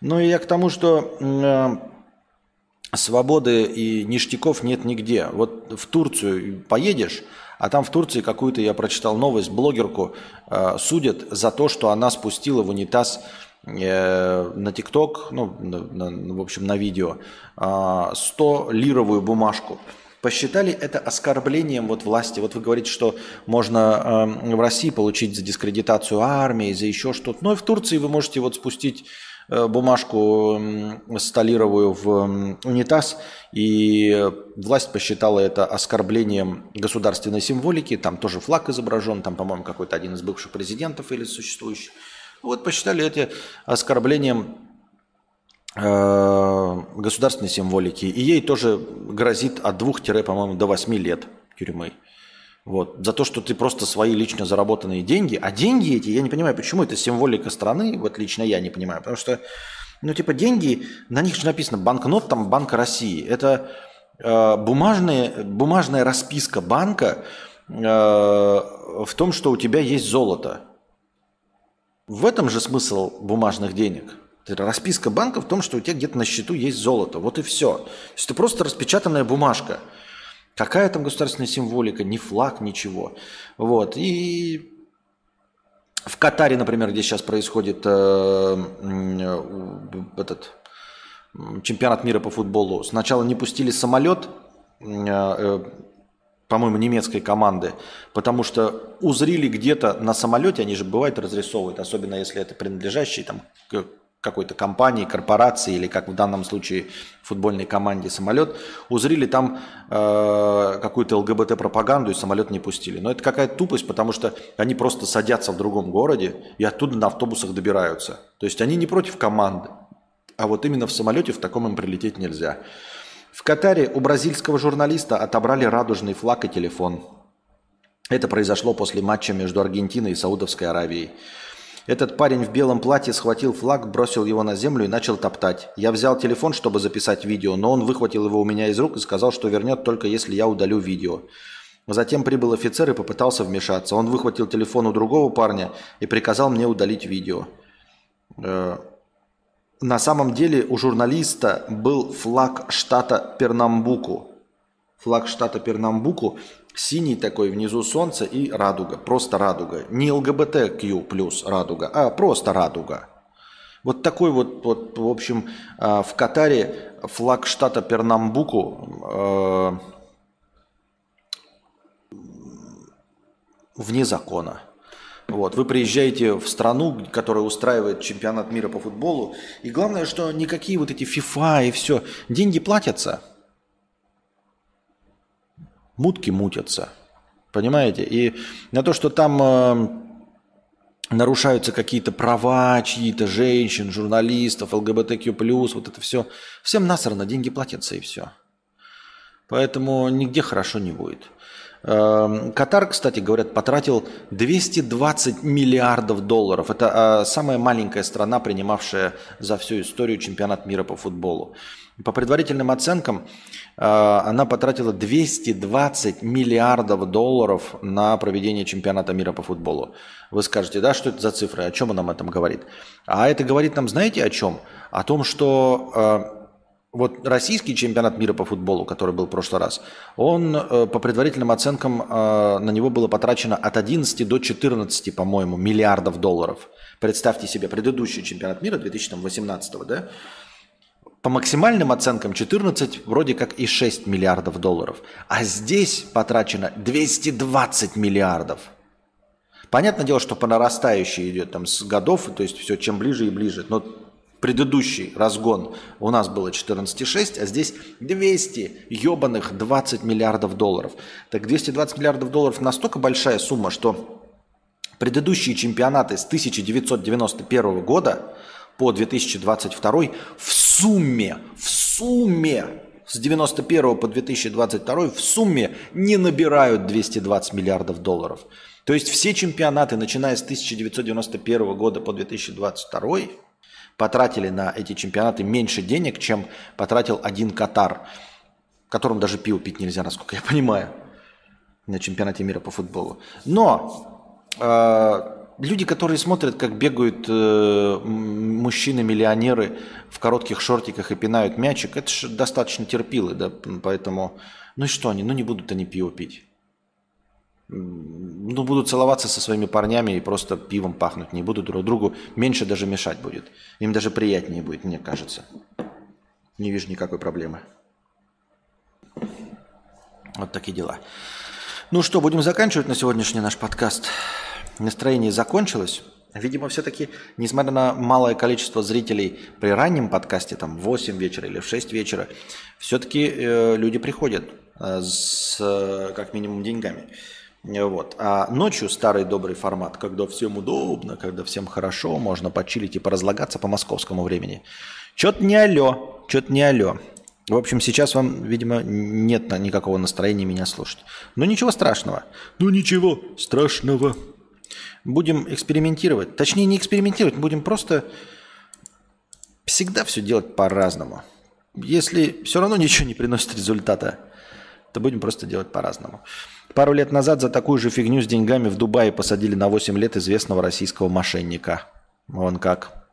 Ну и я к тому, что э, свободы и ништяков нет нигде. Вот в Турцию поедешь, а там в Турции какую-то, я прочитал новость, блогерку э, судят за то, что она спустила в унитаз э, на ТикТок, ну, на, на, в общем, на видео, э, 100-лировую бумажку. Посчитали это оскорблением вот власти. Вот вы говорите, что можно э, в России получить за дискредитацию армии, за еще что-то. Но и в Турции вы можете вот спустить бумажку столировую в унитаз, и власть посчитала это оскорблением государственной символики, там тоже флаг изображен, там, по-моему, какой-то один из бывших президентов или существующих. Вот посчитали это оскорблением э, государственной символики, и ей тоже грозит от двух, по-моему, до восьми лет тюрьмы. Вот. За то, что ты просто свои лично заработанные деньги, а деньги эти, я не понимаю, почему это символика страны, вот лично я не понимаю, потому что, ну, типа, деньги, на них же написано банкнот там Банка России. Это э, бумажная, расписка банка э, в том, что у тебя есть золото. В этом же смысл бумажных денег. Расписка банка в том, что у тебя где-то на счету есть золото. Вот и все. То есть это просто распечатанная бумажка. Какая там государственная символика, ни флаг, ничего. Вот. И в Катаре, например, где сейчас происходит э, этот чемпионат мира по футболу, сначала не пустили самолет, э, э, по-моему, немецкой команды, потому что узрили где-то на самолете, они же бывают разрисовывают, особенно если это принадлежащий там какой-то компании, корпорации или, как в данном случае, футбольной команде самолет, узрели там э, какую-то ЛГБТ-пропаганду и самолет не пустили. Но это какая-то тупость, потому что они просто садятся в другом городе и оттуда на автобусах добираются. То есть они не против команды, а вот именно в самолете в таком им прилететь нельзя. В Катаре у бразильского журналиста отобрали радужный флаг и телефон. Это произошло после матча между Аргентиной и Саудовской Аравией. Этот парень в белом платье схватил флаг, бросил его на землю и начал топтать. Я взял телефон, чтобы записать видео, но он выхватил его у меня из рук и сказал, что вернет только если я удалю видео. Затем прибыл офицер и попытался вмешаться. Он выхватил телефон у другого парня и приказал мне удалить видео. Э, на самом деле у журналиста был флаг штата Пернамбуку. Флаг штата Пернамбуку Синий такой, внизу солнце и радуга. Просто радуга. Не ЛГБТQ плюс радуга, а просто радуга. Вот такой вот, вот в общем, а, в Катаре флаг штата Пернамбуку, а, вне закона. Вот. Вы приезжаете в страну, которая устраивает чемпионат мира по футболу, и главное, что никакие вот эти FIFA и все, деньги платятся, мутки мутятся, понимаете? И на то, что там э, нарушаются какие-то права чьи-то женщин, журналистов, ЛГБТQ+, вот это все, всем насрано, деньги платятся и все. Поэтому нигде хорошо не будет. Эм, Катар, кстати, говорят, потратил 220 миллиардов долларов. Это а, самая маленькая страна, принимавшая за всю историю чемпионат мира по футболу. По предварительным оценкам, э, она потратила 220 миллиардов долларов на проведение чемпионата мира по футболу. Вы скажете, да, что это за цифры, о чем он нам этом говорит? А это говорит нам, знаете, о чем? О том, что э, вот российский чемпионат мира по футболу, который был в прошлый раз, он э, по предварительным оценкам э, на него было потрачено от 11 до 14, по-моему, миллиардов долларов. Представьте себе, предыдущий чемпионат мира 2018, да? По максимальным оценкам 14 вроде как и 6 миллиардов долларов. А здесь потрачено 220 миллиардов. Понятное дело, что по нарастающей идет там с годов, то есть все чем ближе и ближе. Но предыдущий разгон у нас было 14,6, а здесь 200 ебаных 20 миллиардов долларов. Так 220 миллиардов долларов настолько большая сумма, что предыдущие чемпионаты с 1991 года по 2022 в сумме, в сумме с 91 по 2022 в сумме не набирают 220 миллиардов долларов. То есть все чемпионаты, начиная с 1991 года по 2022, потратили на эти чемпионаты меньше денег, чем потратил один Катар, в котором даже пиво пить нельзя, насколько я понимаю, на чемпионате мира по футболу. Но э, люди, которые смотрят, как бегают э, мужчины-миллионеры в коротких шортиках и пинают мячик, это же достаточно терпилы, да, поэтому, ну и что они, ну не будут они пиво пить ну, будут целоваться со своими парнями и просто пивом пахнуть не будут друг другу. Меньше даже мешать будет. Им даже приятнее будет, мне кажется. Не вижу никакой проблемы. Вот такие дела. Ну что, будем заканчивать на сегодняшний наш подкаст. Настроение закончилось. Видимо, все-таки, несмотря на малое количество зрителей при раннем подкасте, там в 8 вечера или в 6 вечера, все-таки э, люди приходят э, с э, как минимум деньгами. Вот. А ночью старый добрый формат, когда всем удобно, когда всем хорошо, можно почилить и поразлагаться по московскому времени. Чё-то не алё, чё-то не алё. В общем, сейчас вам, видимо, нет никакого настроения меня слушать. Но ничего страшного. Ну ничего страшного. Будем экспериментировать. Точнее, не экспериментировать, будем просто всегда все делать по-разному. Если все равно ничего не приносит результата, то будем просто делать по-разному. Пару лет назад за такую же фигню с деньгами в Дубае посадили на 8 лет известного российского мошенника. Вон как.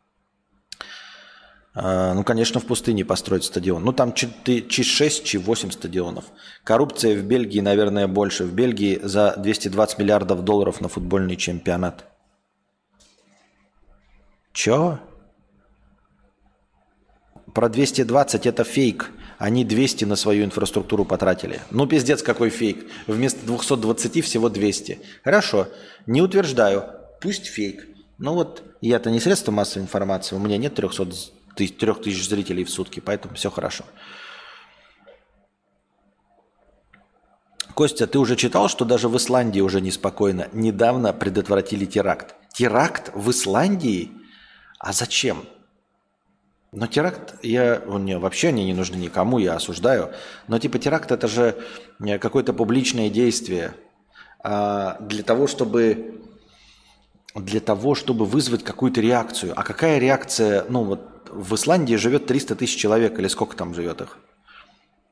А, ну, конечно, в пустыне построить стадион. Ну, там чи 6, чи 8 стадионов. Коррупция в Бельгии, наверное, больше. В Бельгии за 220 миллиардов долларов на футбольный чемпионат. Чё? Про 220 это фейк. Они 200 на свою инфраструктуру потратили. Ну, пиздец, какой фейк. Вместо 220 всего 200. Хорошо, не утверждаю. Пусть фейк. Но вот я-то не средство массовой информации. У меня нет 300 тысяч, 3000 зрителей в сутки, поэтому все хорошо. Костя, ты уже читал, что даже в Исландии уже неспокойно. Недавно предотвратили теракт. Теракт в Исландии? А зачем? Но теракт, я, не, вообще они не нужны никому, я осуждаю. Но типа теракт это же э, какое-то публичное действие а, для того, чтобы для того, чтобы вызвать какую-то реакцию. А какая реакция? Ну вот в Исландии живет 300 тысяч человек, или сколько там живет их?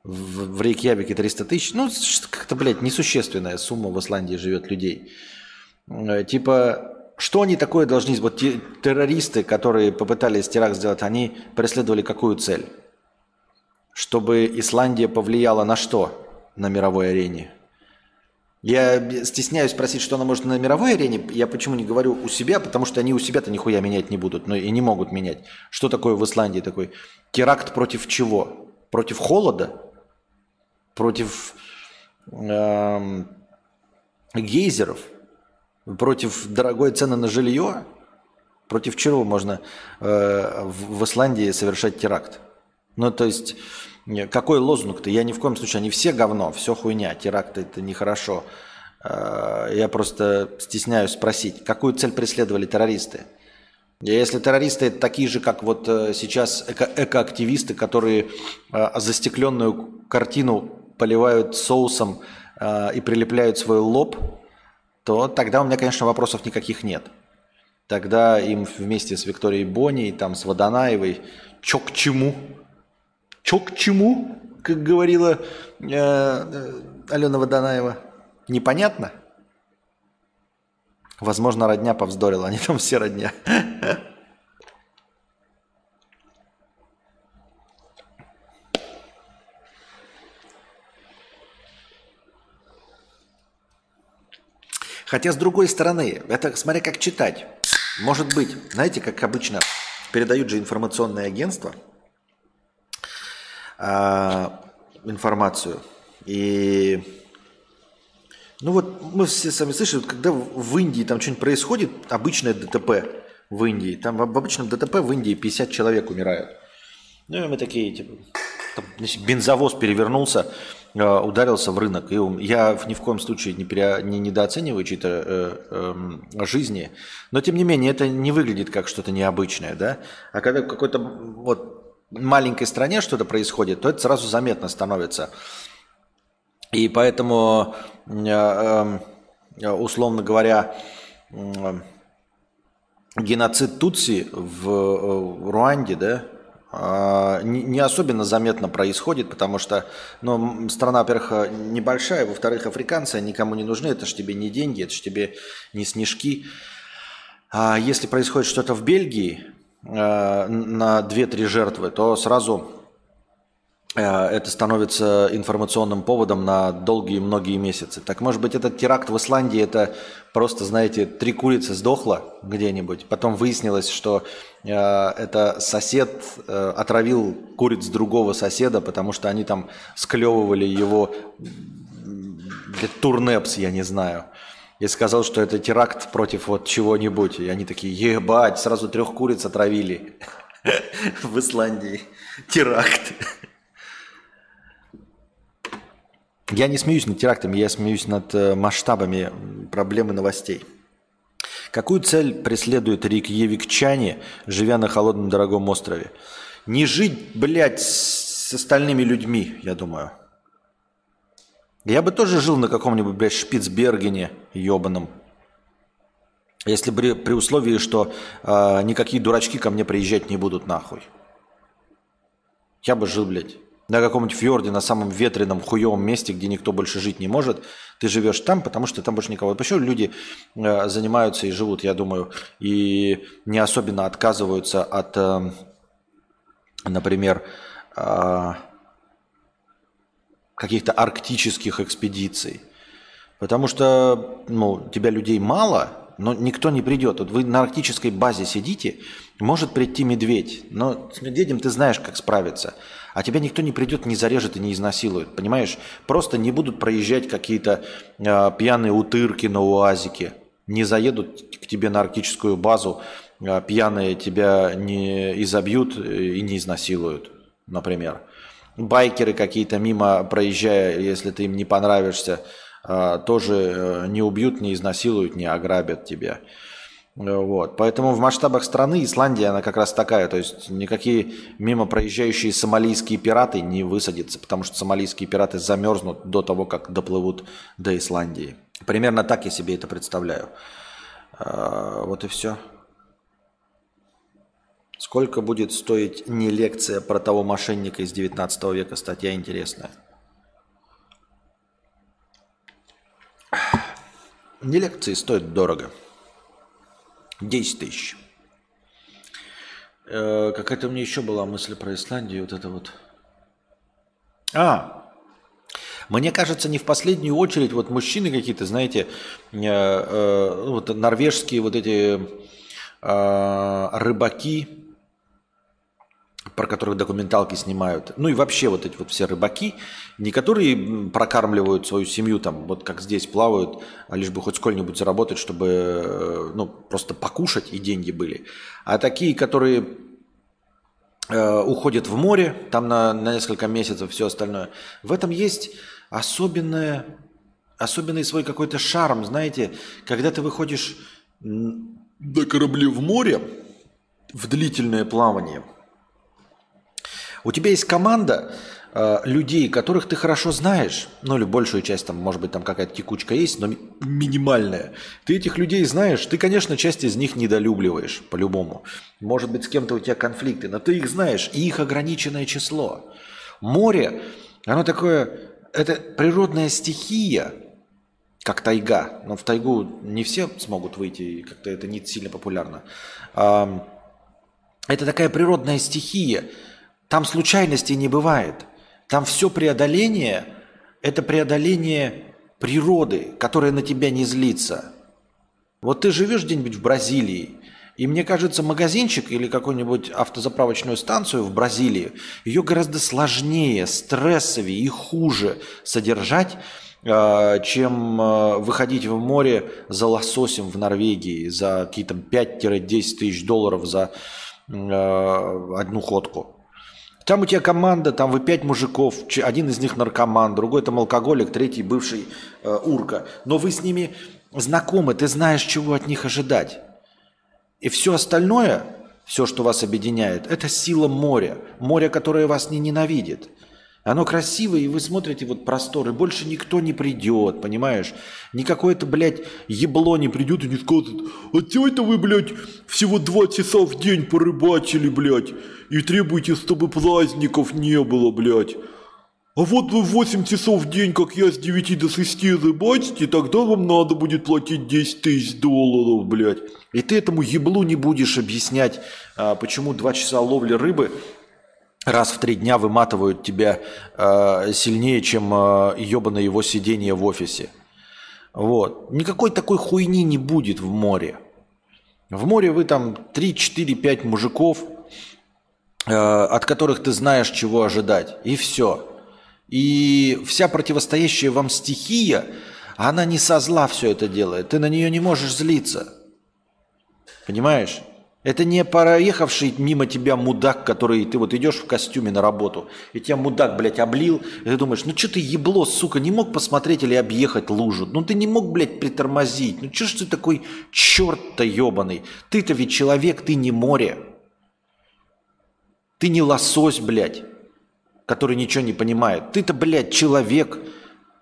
В, в Рейкьявике 300 тысяч. Ну, как-то, блядь, несущественная сумма в Исландии живет людей. Э, типа что они такое должны... Вот те, террористы, которые попытались теракт сделать, они преследовали какую цель? Чтобы Исландия повлияла на что на мировой арене? Я стесняюсь спросить, что она может на мировой арене. Я почему не говорю у себя, потому что они у себя-то нихуя менять не будут, но и не могут менять. Что такое в Исландии такой? Теракт против чего? Против холода? Против эм, гейзеров? Против дорогой цены на жилье? Против чего можно э, в, в Исландии совершать теракт? Ну, то есть, какой лозунг-то? Я ни в коем случае, они все говно, все хуйня, теракты это нехорошо. Э, я просто стесняюсь спросить, какую цель преследовали террористы? Если террористы это такие же, как вот э, сейчас эко- экоактивисты, которые э, застекленную картину поливают соусом и прилепляют свой лоб, то тогда у меня, конечно, вопросов никаких нет. Тогда им вместе с Викторией Бонни, и там с Водонаевой, чё к чему? Чё к чему, как говорила э, э, Алена Водонаева? Непонятно? Возможно, родня повздорила, они там все родня. Хотя, с другой стороны, это смотря как читать. Может быть, знаете, как обычно передают же информационные агентства э, информацию. И ну вот мы все сами слышали, когда в Индии там что-нибудь происходит, обычное ДТП в Индии, там в обычном ДТП в Индии 50 человек умирают. Ну и мы такие, типа, там, значит, бензовоз перевернулся, э, ударился в рынок. И я ни в коем случае не, пере, не недооцениваю чьи-то э, э, жизни, но тем не менее это не выглядит как что-то необычное, да? А когда какой-то вот маленькой стране что-то происходит, то это сразу заметно становится. И поэтому, э, эм, э, условно говоря, геноцид Тутси в э, Руанде, да, а, не особенно заметно происходит, потому что ну, страна, во-первых, небольшая, во-вторых, африканцы никому не нужны, это же тебе не деньги, это же тебе не снежки. А если происходит что-то в Бельгии на 2-3 жертвы, то сразу Э, это становится информационным поводом на долгие многие месяцы. Так может быть этот теракт в Исландии это просто, знаете, три курицы сдохло где-нибудь, потом выяснилось, что э, это сосед э, отравил куриц другого соседа, потому что они там склевывали его для турнепс, я не знаю. И сказал, что это теракт против вот чего-нибудь. И они такие, ебать, сразу трех куриц отравили в Исландии. Теракт. Я не смеюсь над терактами, я смеюсь над э, масштабами проблемы новостей. Какую цель преследует рикьевикчане, живя на холодном дорогом острове? Не жить, блядь, с остальными людьми, я думаю. Я бы тоже жил на каком-нибудь, блядь, Шпицбергене ебаном. Если бы при условии, что э, никакие дурачки ко мне приезжать не будут нахуй. Я бы жил, блядь на каком-нибудь фьорде, на самом ветреном, хуевом месте, где никто больше жить не может, ты живешь там, потому что там больше никого. Почему люди э, занимаются и живут, я думаю, и не особенно отказываются от, э, например, э, каких-то арктических экспедиций. Потому что ну, тебя людей мало, но никто не придет. Вот вы на арктической базе сидите, может прийти медведь, но с медведем ты знаешь, как справиться. А тебя никто не придет, не зарежет и не изнасилует, понимаешь? Просто не будут проезжать какие-то э, пьяные утырки на УАЗике, не заедут к тебе на арктическую базу, э, пьяные тебя не изобьют и не изнасилуют, например. Байкеры какие-то мимо проезжая, если ты им не понравишься, э, тоже э, не убьют, не изнасилуют, не ограбят тебя. Вот. Поэтому в масштабах страны Исландия, она как раз такая. То есть никакие мимо проезжающие сомалийские пираты не высадятся, потому что сомалийские пираты замерзнут до того, как доплывут до Исландии. Примерно так я себе это представляю. А, вот и все. Сколько будет стоить не лекция про того мошенника из 19 века, статья интересная. Не лекции стоят дорого. 10 тысяч. Э, какая-то у меня еще была мысль про Исландию, вот это вот. А, мне кажется, не в последнюю очередь вот мужчины какие-то, знаете, э, э, вот норвежские вот эти э, рыбаки про которых документалки снимают. Ну и вообще вот эти вот все рыбаки, не которые прокармливают свою семью там, вот как здесь плавают, а лишь бы хоть сколько-нибудь заработать, чтобы э, ну, просто покушать и деньги были. А такие, которые э, уходят в море, там на, на несколько месяцев, все остальное. В этом есть особенное, особенный свой какой-то шарм, знаете, когда ты выходишь на корабле в море в длительное плавание – у тебя есть команда э, людей, которых ты хорошо знаешь, ну или большую часть, там, может быть, там какая-то текучка есть, но ми- минимальная. Ты этих людей знаешь, ты, конечно, часть из них недолюбливаешь, по-любому. Может быть, с кем-то у тебя конфликты, но ты их знаешь, и их ограниченное число. Море, оно такое, это природная стихия, как тайга. Но в тайгу не все смогут выйти, как-то это не сильно популярно. Это такая природная стихия – там случайностей не бывает. Там все преодоление – это преодоление природы, которая на тебя не злится. Вот ты живешь где-нибудь в Бразилии, и мне кажется, магазинчик или какую-нибудь автозаправочную станцию в Бразилии, ее гораздо сложнее, стрессовее и хуже содержать, а, чем а, выходить в море за лососем в Норвегии за какие-то 5-10 тысяч долларов за а, одну ходку. Там у тебя команда, там вы пять мужиков, один из них наркоман, другой там алкоголик, третий бывший э, урка. Но вы с ними знакомы, ты знаешь, чего от них ожидать. И все остальное, все, что вас объединяет, это сила моря. Море, которое вас не ненавидит. Оно красивое, и вы смотрите вот просторы, больше никто не придет, понимаешь? Никакое это, блядь, ебло не придет и не скажет, а чего это вы, блядь, всего два часа в день порыбачили, блядь, и требуете, чтобы праздников не было, блядь. А вот вы 8 часов в день, как я, с 9 до 6 рыбачите, тогда вам надо будет платить 10 тысяч долларов, блядь. И ты этому еблу не будешь объяснять, а, почему 2 часа ловли рыбы раз в три дня выматывают тебя э, сильнее, чем э, ебаное его сидение в офисе. Вот. Никакой такой хуйни не будет в море. В море вы там 3, 4, 5 мужиков, э, от которых ты знаешь, чего ожидать. И все. И вся противостоящая вам стихия, она не со зла все это делает. Ты на нее не можешь злиться. Понимаешь? Это не проехавший мимо тебя мудак, который ты вот идешь в костюме на работу, и тебя мудак, блядь, облил, и ты думаешь, ну что ты ебло, сука, не мог посмотреть или объехать лужу? Ну ты не мог, блядь, притормозить. Ну что ж ты такой черт-то ебаный? Ты-то ведь человек, ты не море. Ты не лосось, блядь, который ничего не понимает. Ты-то, блядь, человек,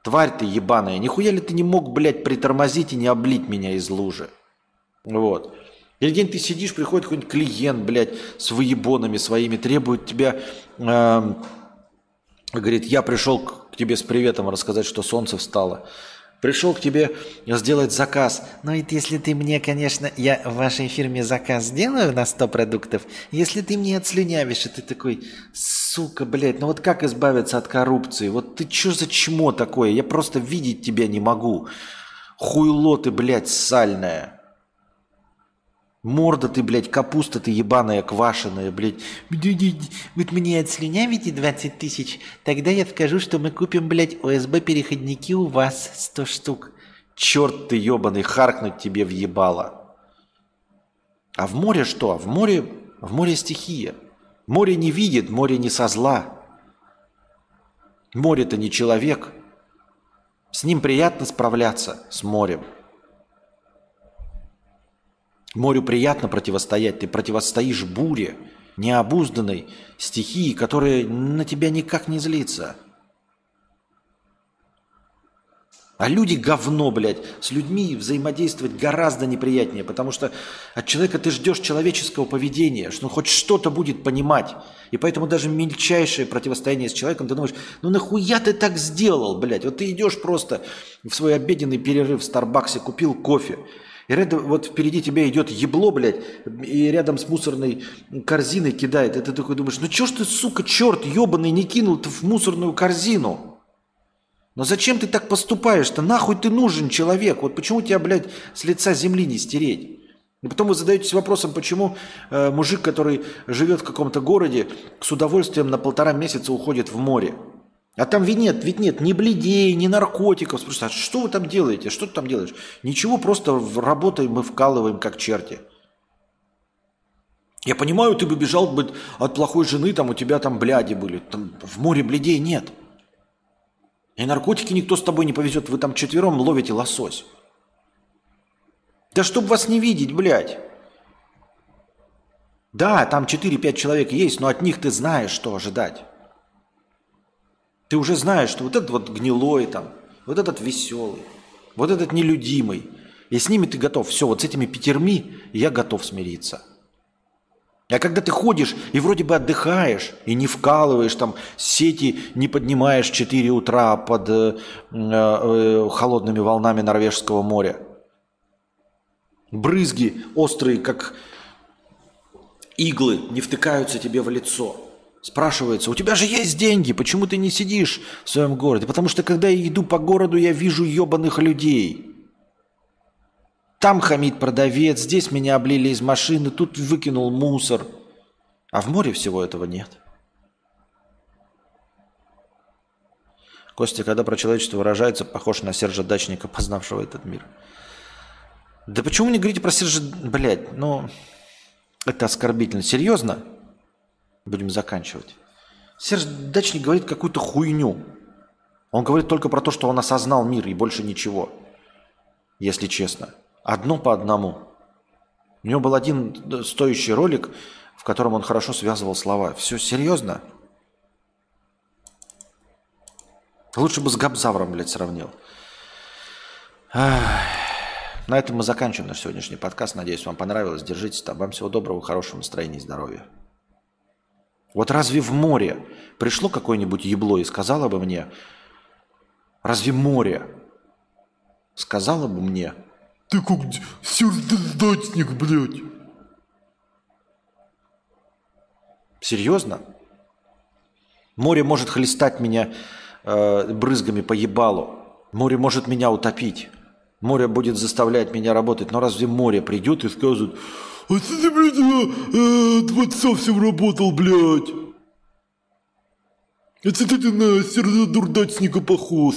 тварь ты ебаная. Нихуя ли ты не мог, блядь, притормозить и не облить меня из лужи? Вот. Или где ты сидишь, приходит какой-нибудь клиент, блядь, с выебонами своими, требует тебя, э, говорит, я пришел к тебе с приветом рассказать, что солнце встало. Пришел к тебе сделать заказ. Ну и если ты мне, конечно, я в вашей фирме заказ сделаю на 100 продуктов, если ты мне отслюнявишь, и ты такой, сука, блядь, ну вот как избавиться от коррупции? Вот ты что за чмо такое? Я просто видеть тебя не могу. Хуйло ты, блядь, сальная. Морда ты, блядь, капуста ты ебаная, квашеная, блядь. Вот мне отслюнявите 20 тысяч, тогда я скажу, что мы купим, блядь, ОСБ-переходники у вас 100 штук. Черт ты ебаный, харкнуть тебе въебало. А в море что? В море, в море стихия. Море не видит, море не со зла. Море-то не человек. С ним приятно справляться, с морем. Морю приятно противостоять, ты противостоишь буре, необузданной стихии, которая на тебя никак не злится. А люди говно, блядь. С людьми взаимодействовать гораздо неприятнее, потому что от человека ты ждешь человеческого поведения, что он хоть что-то будет понимать. И поэтому даже мельчайшее противостояние с человеком, ты думаешь, ну нахуя ты так сделал, блядь? Вот ты идешь просто в свой обеденный перерыв в Старбаксе, купил кофе, и рядом, вот впереди тебя идет ебло, блядь, и рядом с мусорной корзиной кидает. И ты такой думаешь, ну чё ж ты, сука, черт ебаный, не кинул ты в мусорную корзину? Но зачем ты так поступаешь-то? Нахуй ты нужен человек? Вот почему тебя, блядь, с лица земли не стереть? И потом вы задаетесь вопросом, почему э, мужик, который живет в каком-то городе, с удовольствием на полтора месяца уходит в море. А там ведь нет, ведь нет ни бледей, ни наркотиков. Спрашивают, а что вы там делаете? Что ты там делаешь? Ничего, просто работаем, мы вкалываем, как черти. Я понимаю, ты бы бежал бы от плохой жены, там у тебя там бляди были. Там в море бледей нет. И наркотики никто с тобой не повезет. Вы там четвером ловите лосось. Да чтобы вас не видеть, блядь. Да, там 4-5 человек есть, но от них ты знаешь, что ожидать. Ты уже знаешь, что вот этот вот гнилой там, вот этот веселый, вот этот нелюдимый. И с ними ты готов. Все, вот с этими пятерми я готов смириться. А когда ты ходишь и вроде бы отдыхаешь, и не вкалываешь, там сети не поднимаешь в 4 утра под э, э, холодными волнами Норвежского моря, брызги острые, как иглы, не втыкаются тебе в лицо. Спрашивается, у тебя же есть деньги, почему ты не сидишь в своем городе? Потому что когда я иду по городу, я вижу ебаных людей – там хамит продавец, здесь меня облили из машины, тут выкинул мусор. А в море всего этого нет. Костя, когда про человечество выражается, похож на Сержа Дачника, познавшего этот мир. Да почему не говорите про Сержа... Блядь, ну... Это оскорбительно. Серьезно? Будем заканчивать. Серж Дачник говорит какую-то хуйню. Он говорит только про то, что он осознал мир и больше ничего. Если честно. Одно по одному. У него был один стоящий ролик, в котором он хорошо связывал слова. Все серьезно? Лучше бы с Габзавром, блядь, сравнил. На этом мы заканчиваем наш сегодняшний подкаст. Надеюсь, вам понравилось. Держитесь там. Вам всего доброго, хорошего настроения и здоровья. Вот разве в море пришло какое-нибудь ебло и сказала бы мне, разве море сказала бы мне, ты как сердечник, блядь. Серьезно? Море может хлестать меня э, брызгами по ебалу. Море может меня утопить. Море будет заставлять меня работать. Но разве море придет и скажет, а ты, блядь, э, два часа всем работал, блядь. Это ты на сердечника похож.